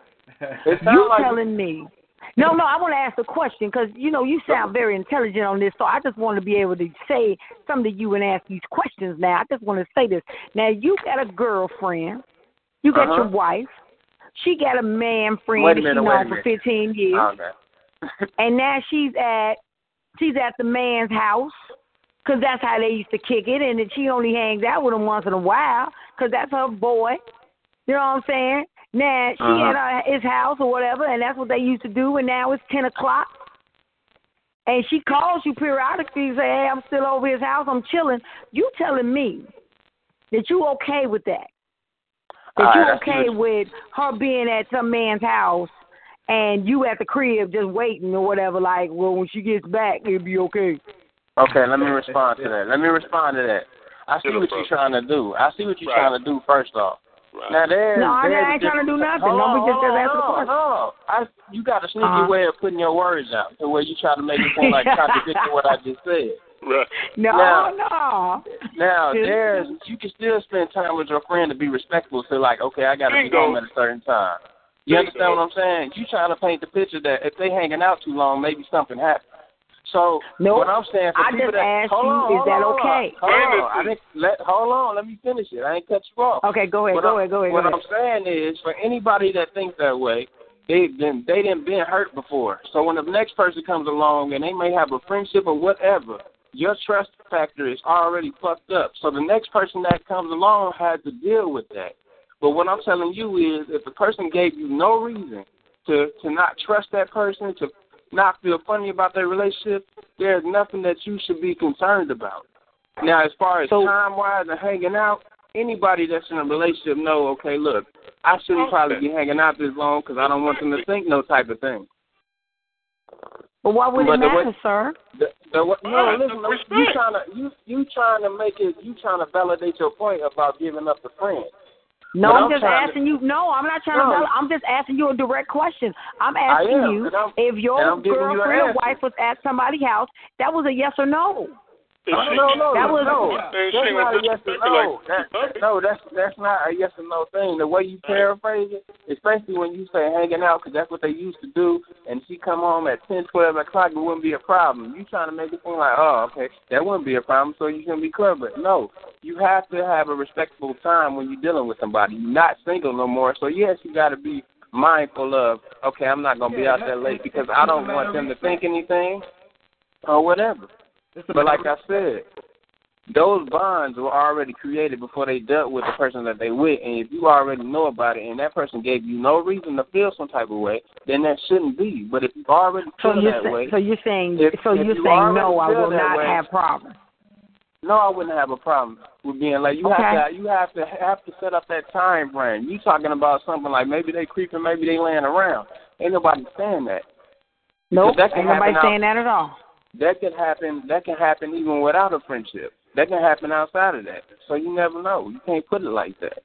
You like telling me? No, no. I want to ask a question because you know you sound very intelligent on this. So I just want to be able to say something to you and ask these questions. Now I just want to say this. Now you got a girlfriend, you got Uh-huh. your wife, She got a man friend that she known for 15 years, Okay. (laughs) and now she's at she's at the man's house because that's how they used to kick it, and then she only hangs out with him once in a while because that's her boy. You know what I'm saying? Now she Uh-huh. at her, his house or whatever, and that's what they used to do. And now it's ten o'clock, and she calls you periodically, and say, "Hey, I'm still over his house. I'm chilling." You telling me that you okay with that? That you right, I see okay what with her being at some man's house and you at the crib just waiting or whatever? Like, well, when she gets back, it'll be okay. Okay, let me respond to that. Let me respond to that. I see what you're trying to do. I see what you're Right. trying to do first off. Right. Now there's No, I there's ain't trying to do nothing. Hold Don't on, just hold on, answer the no, question. I you got a sneaky Uh-huh. way of putting your words out to where you try to make it sound like contradicting what I just said. Right. No, Now- no. Now there's you can still spend time with your friend to be respectful. So like, okay, I got to be home at a certain time. You Bingo. understand what I'm saying? You trying to paint the picture that if they hanging out too long, maybe something happened. So Nope. what I'm saying for I people just that asked hold you, on, is hold that on, okay? Hold on, I didn't let hold on. Let me finish it. I ain't cut you off. Okay, go ahead, What go I'm- ahead, go ahead, What go ahead. I'm saying is, for anybody that thinks that way, they've been they didn't been hurt before. So when the next person comes along and they may have a friendship or whatever, your trust factor is already fucked up. So the next person that comes along has to deal with that. But what I'm telling you is, if the person gave you no reason to to not trust that person, to not feel funny about their relationship, there's nothing that you should be concerned about. Now, as far as So- time wise and hanging out, anybody that's in a relationship know, okay, look, I shouldn't probably be hanging out this long because I don't want them to think no type of thing. But why would But it the way- matter, sir? The, the, what, no, Alright, listen, no, respect. you trying to you you trying to make it you trying to validate your point about giving up the friend. No, I'm, I'm just trying to- asking you. No, I'm not trying No. to. Tell, I'm just asking you a direct question. I'm asking am, you I'm- if your and you girlfriend or wife was at somebody's house. That was a yes or no. No, no, no, That was- no. That's not a yes or no. That, no, that's that's not a yes or no thing. The way you paraphrase it, especially when you say hanging out, because that's what they used to do, and she come home at ten, twelve o'clock, it wouldn't be a problem. You trying to make it seem like, oh, okay, that wouldn't be a problem, so you shouldn't be clever. No, you have to have a respectable time when you're dealing with somebody. You're not single no more, so yes, you got to be mindful of, okay, I'm not gonna be out that late because I don't want them to think anything or whatever. But like I said, those bonds were already created before they dealt with the person that they with, and if you already know about it, and that person gave you no reason to feel some type of way, then that shouldn't be. But if you already So feel you're that saying, way, so you're saying, If- so if you're you saying no, I will not way- have problems. no, I wouldn't have a problem with being like you Okay. have to you have to have to set up that time frame. You talking about something like maybe they creeping, maybe they laying around. Ain't nobody saying that. Nope, that ain't nobody happen out- saying that at all. That can happen. That can happen even without a friendship. That can happen outside of that. So you never know. You can't put it like that.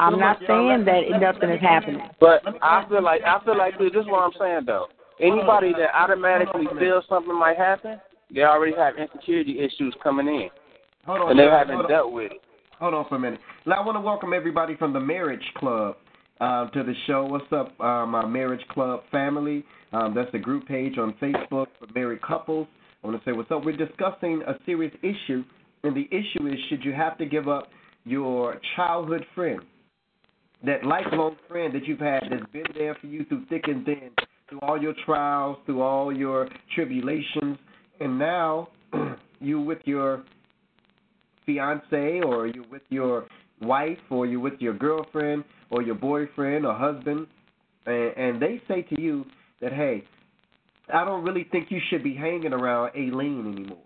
I'm not saying that nothing is happening. But I feel like I feel like this. This is what I'm saying though. Anybody that automatically feels something might happen, they already have insecurity issues coming in, Hold on, and they haven't dealt with it. Hold on for a minute. Now, I want to welcome everybody from the Marriage Club uh, to the show. What's up, uh, my Marriage Club family? Um, that's the group page on Facebook for married couples. I want to say what's up. We're discussing a serious issue, and the issue is should you have to give up your childhood friend, that lifelong friend that you've had that's been there for you through thick and thin, through all your trials, through all your tribulations, and now (clears throat) you with your fiance or you're with your wife or you're with your girlfriend or your boyfriend or husband and, and they say to you that hey i don't really think you should be hanging around aileen anymore.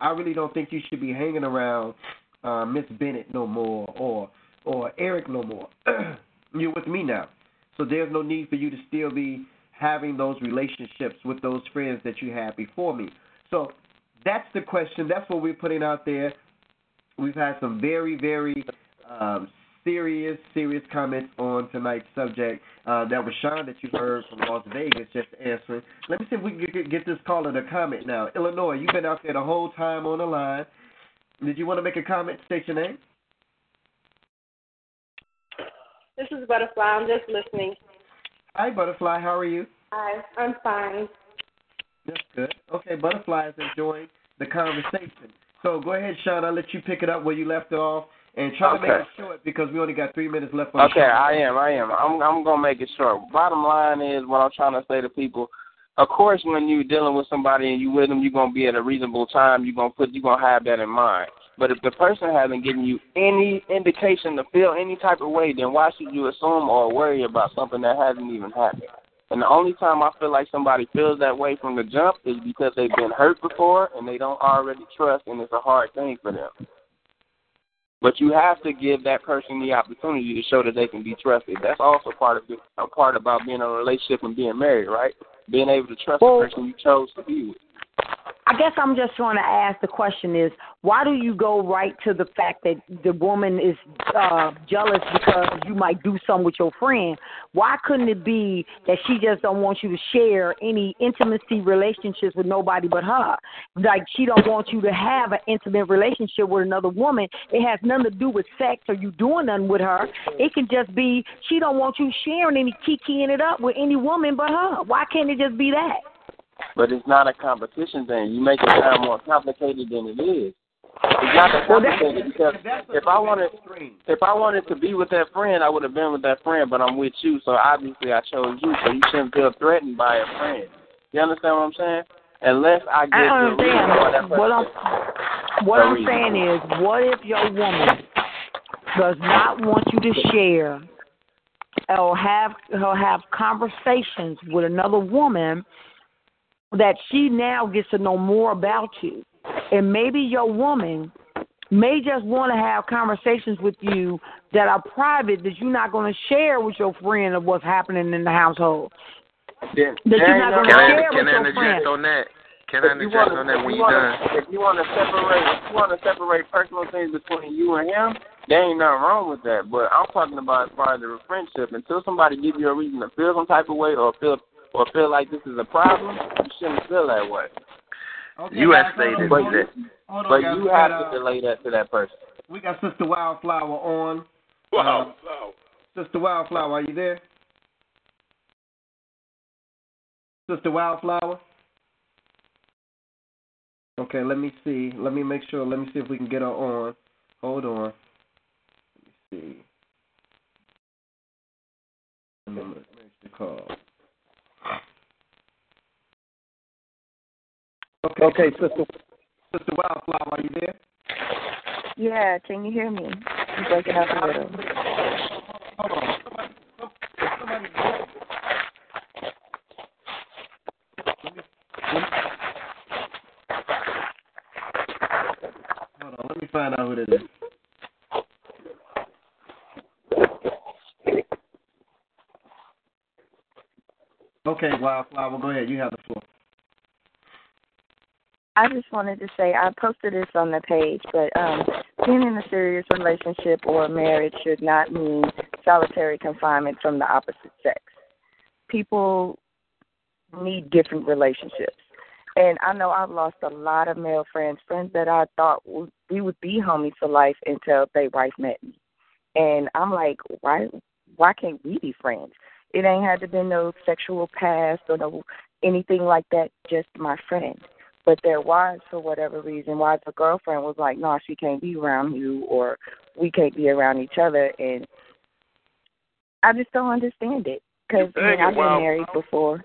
I really don't think you should be hanging around uh miss bennett no more or or eric no more. (clears throat) You're with me now. So there's no need for you to still be having those relationships with those friends that you had before me. So that's the question. That's what we're putting out there. We've had some very, very um, serious, serious comments on tonight's subject. Uh, that was Sean that you heard from Las Vegas just answering. Let me see if we can get, get this caller to comment now. Illinois, you've been out there the whole time on the line. Did you want to make a comment? State your name. This is Butterfly. I'm just listening. Hi, Butterfly. How are you? Hi, I'm fine. That's good. Okay, Butterfly is enjoying the conversation. So go ahead, Sean. I'll let you pick it up where you left off And try Okay. to make it short because we only got three minutes left on the Okay. I am. I am. I'm. I'm gonna make it short. Bottom line is what I'm trying to say to people. Of course, when you're dealing with somebody and you with them, you're gonna be at a reasonable time. You're gonna put. You're gonna have that in mind. But if the person hasn't given you any indication to feel any type of way, then why should you assume or worry about something that hasn't even happened? And the only time I feel like somebody feels that way from the jump is because they've been hurt before and they don't already trust, and it's a hard thing for them. But you have to give that person the opportunity to show that they can be trusted. That's also part of a part about being in a relationship and being married, right? Being able to trust Well- the person you chose to be with. I guess I'm just trying to ask the question is why do you go right to the fact that the woman is uh jealous because you might do something with your friend? Why couldn't it be that she just don't want you to share any intimacy relationships with nobody but her? Like she don't want you to have an intimate relationship with another woman. It has nothing to do with sex or you doing nothing with her. It can just be she don't want you sharing any kikiing it up with any woman but her. Why can't it just be that? But it's not a competition thing. You make it sound more complicated than it is. It's not that Well, that- complicated because if I wanted if I wanted to be with that friend, I would have been with that friend. But I'm with you, so obviously I chose you. So you shouldn't feel threatened by a friend. You understand what I'm saying? Unless I get I the reason why that understand. What I'm what I'm reason. saying is, what if your woman does not want you to share or have or have conversations with another woman that she now gets to know more about you, and maybe your woman may just want to have conversations with you that are private that you're not going to share with your friend of what's happening in the household. Then, That you're there not ain't gonna no- Can I, share can with I your interject friend. on that? Can I If you interject wanna- on that when you you're wanna- done? If you want to separate, if you want to separate personal things between you and him, there ain't nothing wrong with that. But I'm talking about as far as the friendship. Until somebody give you a reason to feel some type of way or feel or feel like this is a problem, you shouldn't feel that way. Okay, You guys, have stated hold But hold you, on, hold on, but guys. you have got, to uh, delay that to that person. We got Sister Wildflower on. Wow, Uh. Sister Wildflower, are you there? Sister Wildflower? Okay, let me see. Let me make sure. Let me see if we can get her on. Hold on. Let me see. Let me make the call. Okay, okay, Sister Sister Wildflower, are you there? Yeah, can you hear me? I'm breaking up a little. Hold on. Somebody, some- somebody. Let me, let me, hold on. Let me find out who that is. Okay, Wildflower, go ahead. You have the floor. I just wanted to say I posted this on the page, but um, being in a serious relationship or marriage should not mean solitary confinement from the opposite sex. People need different relationships. And I know I've lost a lot of male friends, friends that I thought we would be homies for life until they wife met me. And I'm like, why why can't we be friends? It ain't had to be no sexual past or no anything like that, just my friend. But their wives, for whatever reason, wives or girlfriend was like, no, she can't be around you, or we can't be around each other, and I just don't understand it. Because i've been wow. married before.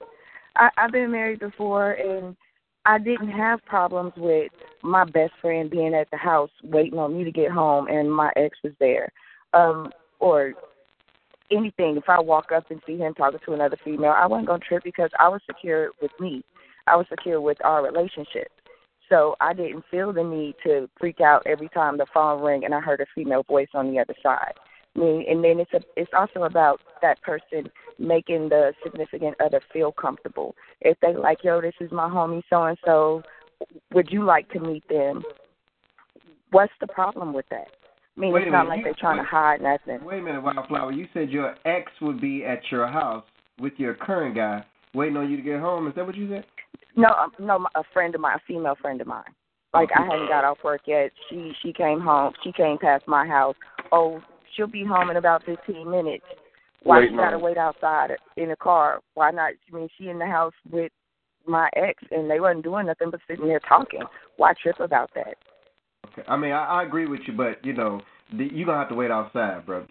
I, I've been married before, and I didn't have problems with my best friend being at the house waiting on me to get home, and my ex was there, um, or anything. If I walk up and see him talking to another female, I wasn't gonna trip because I was secure with me. I was secure with our relationship. So I didn't feel the need to freak out every time the phone rang and I heard a female voice on the other side. I mean, and then it's a, it's also about that person making the significant other feel comfortable. If they like, yo, this is my homie so and so, would you like to meet them? What's the problem with that? I mean, Wait it's not minute, like they're trying to hide nothing. Wait a minute, Wildflower. You said your ex would be at your house with your current guy, waiting on you to get home. Is that what you said? No, um, no, a friend of mine, a female friend of mine. Like I hadn't got off work yet. She she came home. She came past my house. Oh, she'll be home in about fifteen minutes. Why she gotta wait outside in the car? Why not? I mean, she in the house with my ex, and they wasn't doing nothing but sitting there talking. Why trip about that? Okay. I mean, I, I agree with you, but you know, you gonna have to wait outside, bro.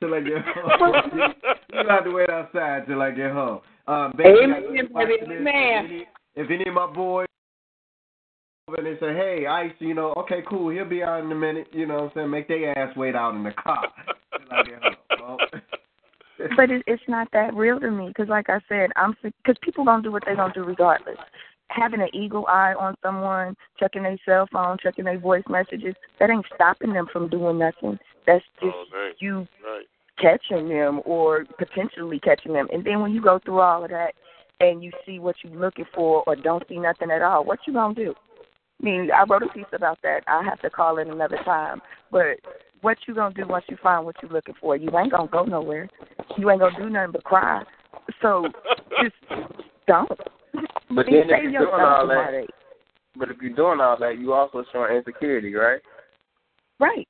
till I get home. you gonna have to wait outside till I get home. Uh, baby, Amen, baby. Amen. If any of my boys and they say, "Hey, Ice, you know, okay, cool, he'll be out in a minute," you know, what I'm saying, make their ass wait out in the car till I get home. Well, (laughs) but it, it's not that real to me because, like I said, I'm because people gonna do what they gonna do regardless. Having an eagle eye on someone, checking their cell phone, checking their voice messages, that ain't stopping them from doing nothing. That's just Oh, right. you Right. Catching them or potentially catching them. And then when you go through all of that and you see what you're looking for or don't see nothing at all, what you gonna do? I mean, I wrote a piece about that. I have to call in another time. But what you gonna do once you find what you're looking for? You ain't gonna go nowhere. You ain't gonna do nothing but cry. So (laughs) just don't. But then if you're doing all that, but if you're doing all that, you also showing insecurity, right? Right.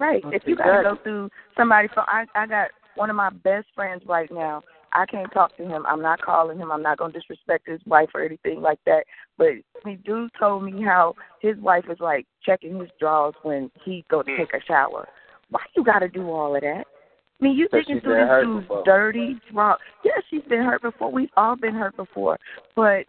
Right. If you gotta go through somebody so I I got one of my best friends right now. I can't talk to him. I'm not calling him. I'm not gonna disrespect his wife or anything like that. But the dude told me how his wife is like checking his drawers when he go to take a shower. Why you gotta do all of that? I mean, you But digging through this dude's before. dirty drawer. Yeah, she's been hurt before. We've all been hurt before. But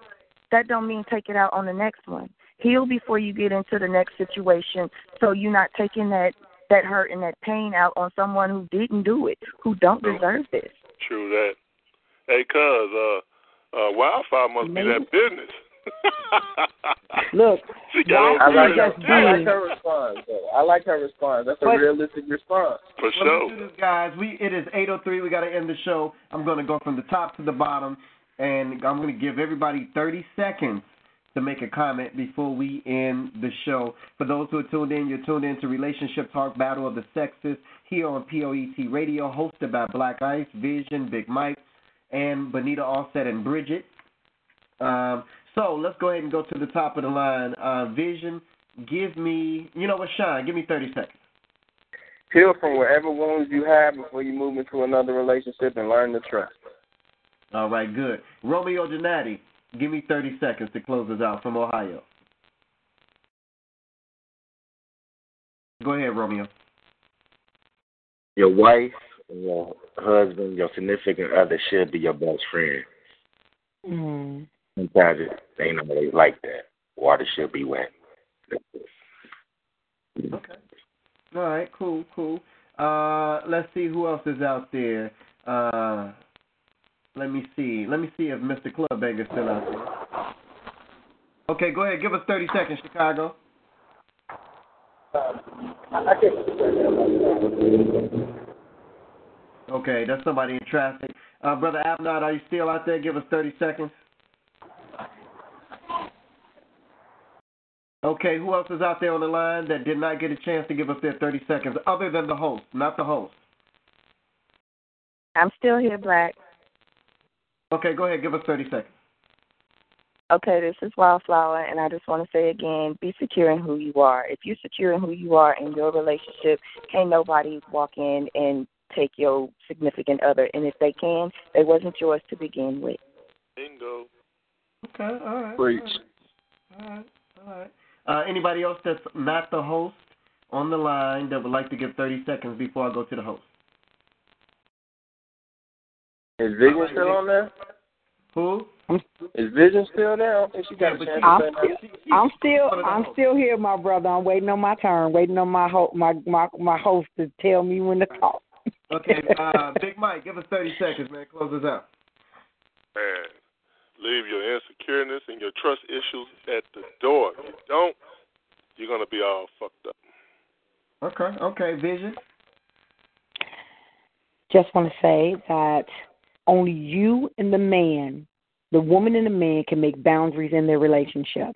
that don't mean take it out on the next one. Heal before you get into the next situation so you're not taking that that hurt and that pain out on someone who didn't do it, who don't deserve this. True that. Hey, cuz, uh, uh, wildfire must be that business. (laughs) Look, she got I like, her, I like her response. Though. I like her response. That's a But- realistic response. For Well, let's do this, guys. We it is 8:03. We got to end the show. I'm going to go from the top to the bottom, and I'm going to give everybody 30 seconds to make a comment before we end the show. For those who are tuned in, you're tuned in to Relationship Talk Battle of the Sexes here on POET Radio, hosted by Black Ice, Vision, Big Mike, and Bonita Offset and Bridget. Um, so let's go ahead and go to the top of the line. Uh, Vision, give me, you know what, Sean, give me 30 seconds. Heal from whatever wounds you have before you move into another relationship and learn to trust. All right, good. Romeo Donati, give me 30 seconds to close us out from Ohio. Go ahead, Romeo. Your wife, your husband, your significant other should be your best friend. Mm. Sometimes it ain't always like that. Water should be wet. Okay. All right, cool, cool. Uh, let's see who else is out there. Uh, let me see. Let me see if Mr. Clubbanger's still out there. Okay, go ahead. Give us 30 seconds, Chicago. Okay, that's somebody in traffic. Uh, Brother Abnott, are you still out there? Give us 30 seconds. Okay, who else is out there on the line that did not get a chance to give us their 30 seconds, other than the host, not the host? I'm still here, Black. Okay, go ahead. Give us 30 seconds. Okay, this is Wildflower, and I just want to say again, be secure in who you are. If you're secure in who you are in your relationship, can't nobody walk in and take your significant other. And if they can, they wasn't yours to begin with. Bingo. Okay, all right. Preach. All right, all right. Uh, anybody else that's not the host on the line that would like to give 30 seconds before I go to the host? Is Vision still on there? Who? Is Vision still there? I don't think she got a chance to I'm still, I'm still, I'm still here, my brother. I'm waiting on my turn, waiting on my ho- my my my host to tell me when to talk. Okay, (laughs) uh, Big Mike, give us 30 seconds, man. Close us out. Man, leave your insecureness and your trust issues at the door. If you don't, you're gonna be all fucked up. Okay, okay, Vision. Just want to say that only you and the man, the woman and the man, can make boundaries in their relationship.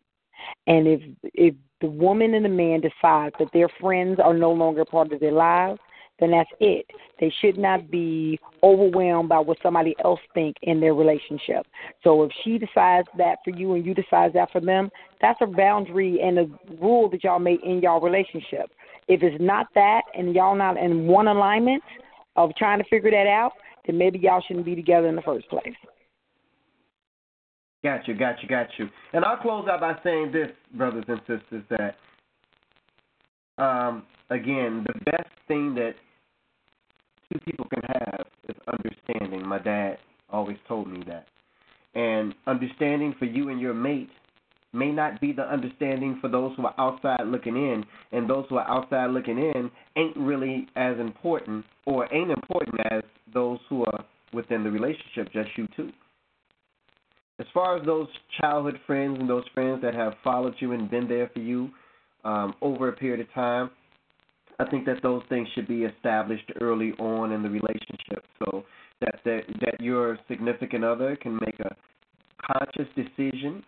And if if the woman and the man decide that their friends are no longer part of their lives, then that's it. They should not be overwhelmed by what somebody else think in their relationship. So if she decides that for you and you decide that for them, that's a boundary and a rule that y'all make in y'all relationship. If it's not that and y'all not in one alignment of trying to figure that out, then maybe y'all shouldn't be together in the first place. Got you, got you, got you. And I'll close out by saying this, brothers and sisters, that um, again, the best thing that two people can have is understanding. My dad always told me that. And understanding for you and your mate may not be the understanding for those who are outside looking in, and those who are outside looking in ain't really as important or ain't important as those who are within the relationship, just you two. As far as those childhood friends and those friends that have followed you and been there for you um, over a period of time, I think that those things should be established early on in the relationship, so that that, that your significant other can make a conscious decision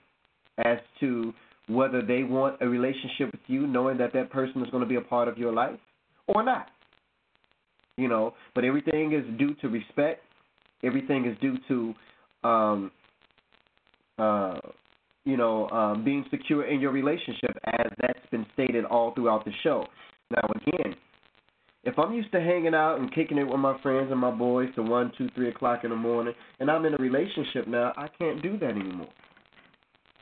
as to whether they want a relationship with you, knowing that that person is going to be a part of your life or not. You know, but everything is due to respect. Everything is due to, um, uh, you know, um, being secure in your relationship, as that's been stated all throughout the show. Now, again, if I'm used to hanging out and kicking it with my friends and my boys to one, two, three o'clock in the morning, and I'm in a relationship now, I can't do that anymore.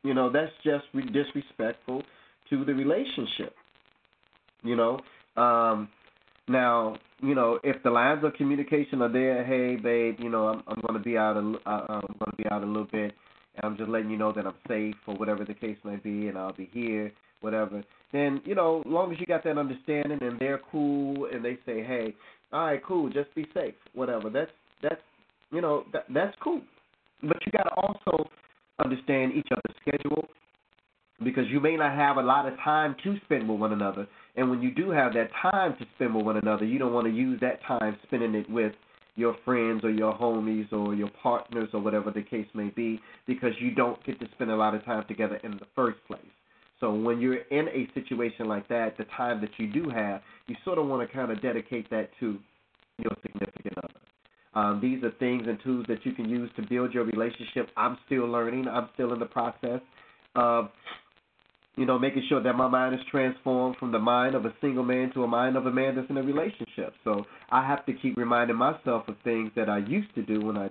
You know, that's just disrespectful to the relationship. You know, um, now, you know, if the lines of communication are there, hey, babe, you know, I'm I'm going to be out a, uh, I'm going to be out a little bit, and I'm just letting you know that I'm safe or whatever the case may be, and I'll be here, whatever. Then, you know, as long as you got that understanding and they're cool and they say, hey, all right, cool, just be safe, whatever. That's that's you know that that's cool. But you got to also understand each other's schedule because you may not have a lot of time to spend with one another. And when you do have that time to spend with one another, you don't want to use that time spending it with your friends or your homies or your partners or whatever the case may be because you don't get to spend a lot of time together in the first place. So when you're in a situation like that, the time that you do have, you sort of want to kind of dedicate that to your significant other. Um, these are things and tools that you can use to build your relationship. I'm still learning. I'm still in the process of, you know, making sure that my mind is transformed from the mind of a single man to a mind of a man that's in a relationship. So I have to keep reminding myself of things that I used to do when I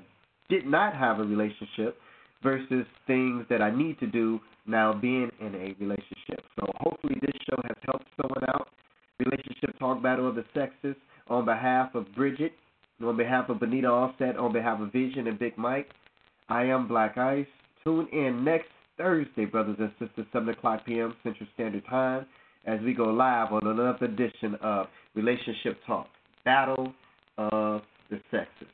did not have a relationship versus things that I need to do now being in a relationship. So hopefully this show has helped someone out. Relationship Talk Battle of the Sexes on behalf of Bridget on behalf of Benita Offset, on behalf of Vision and Big Mike, I am Black Ice. Tune in next Thursday, brothers and sisters, 7 o'clock p.m. Central Standard Time, as we go live on another edition of Relationship Talk Battle of the Sexes.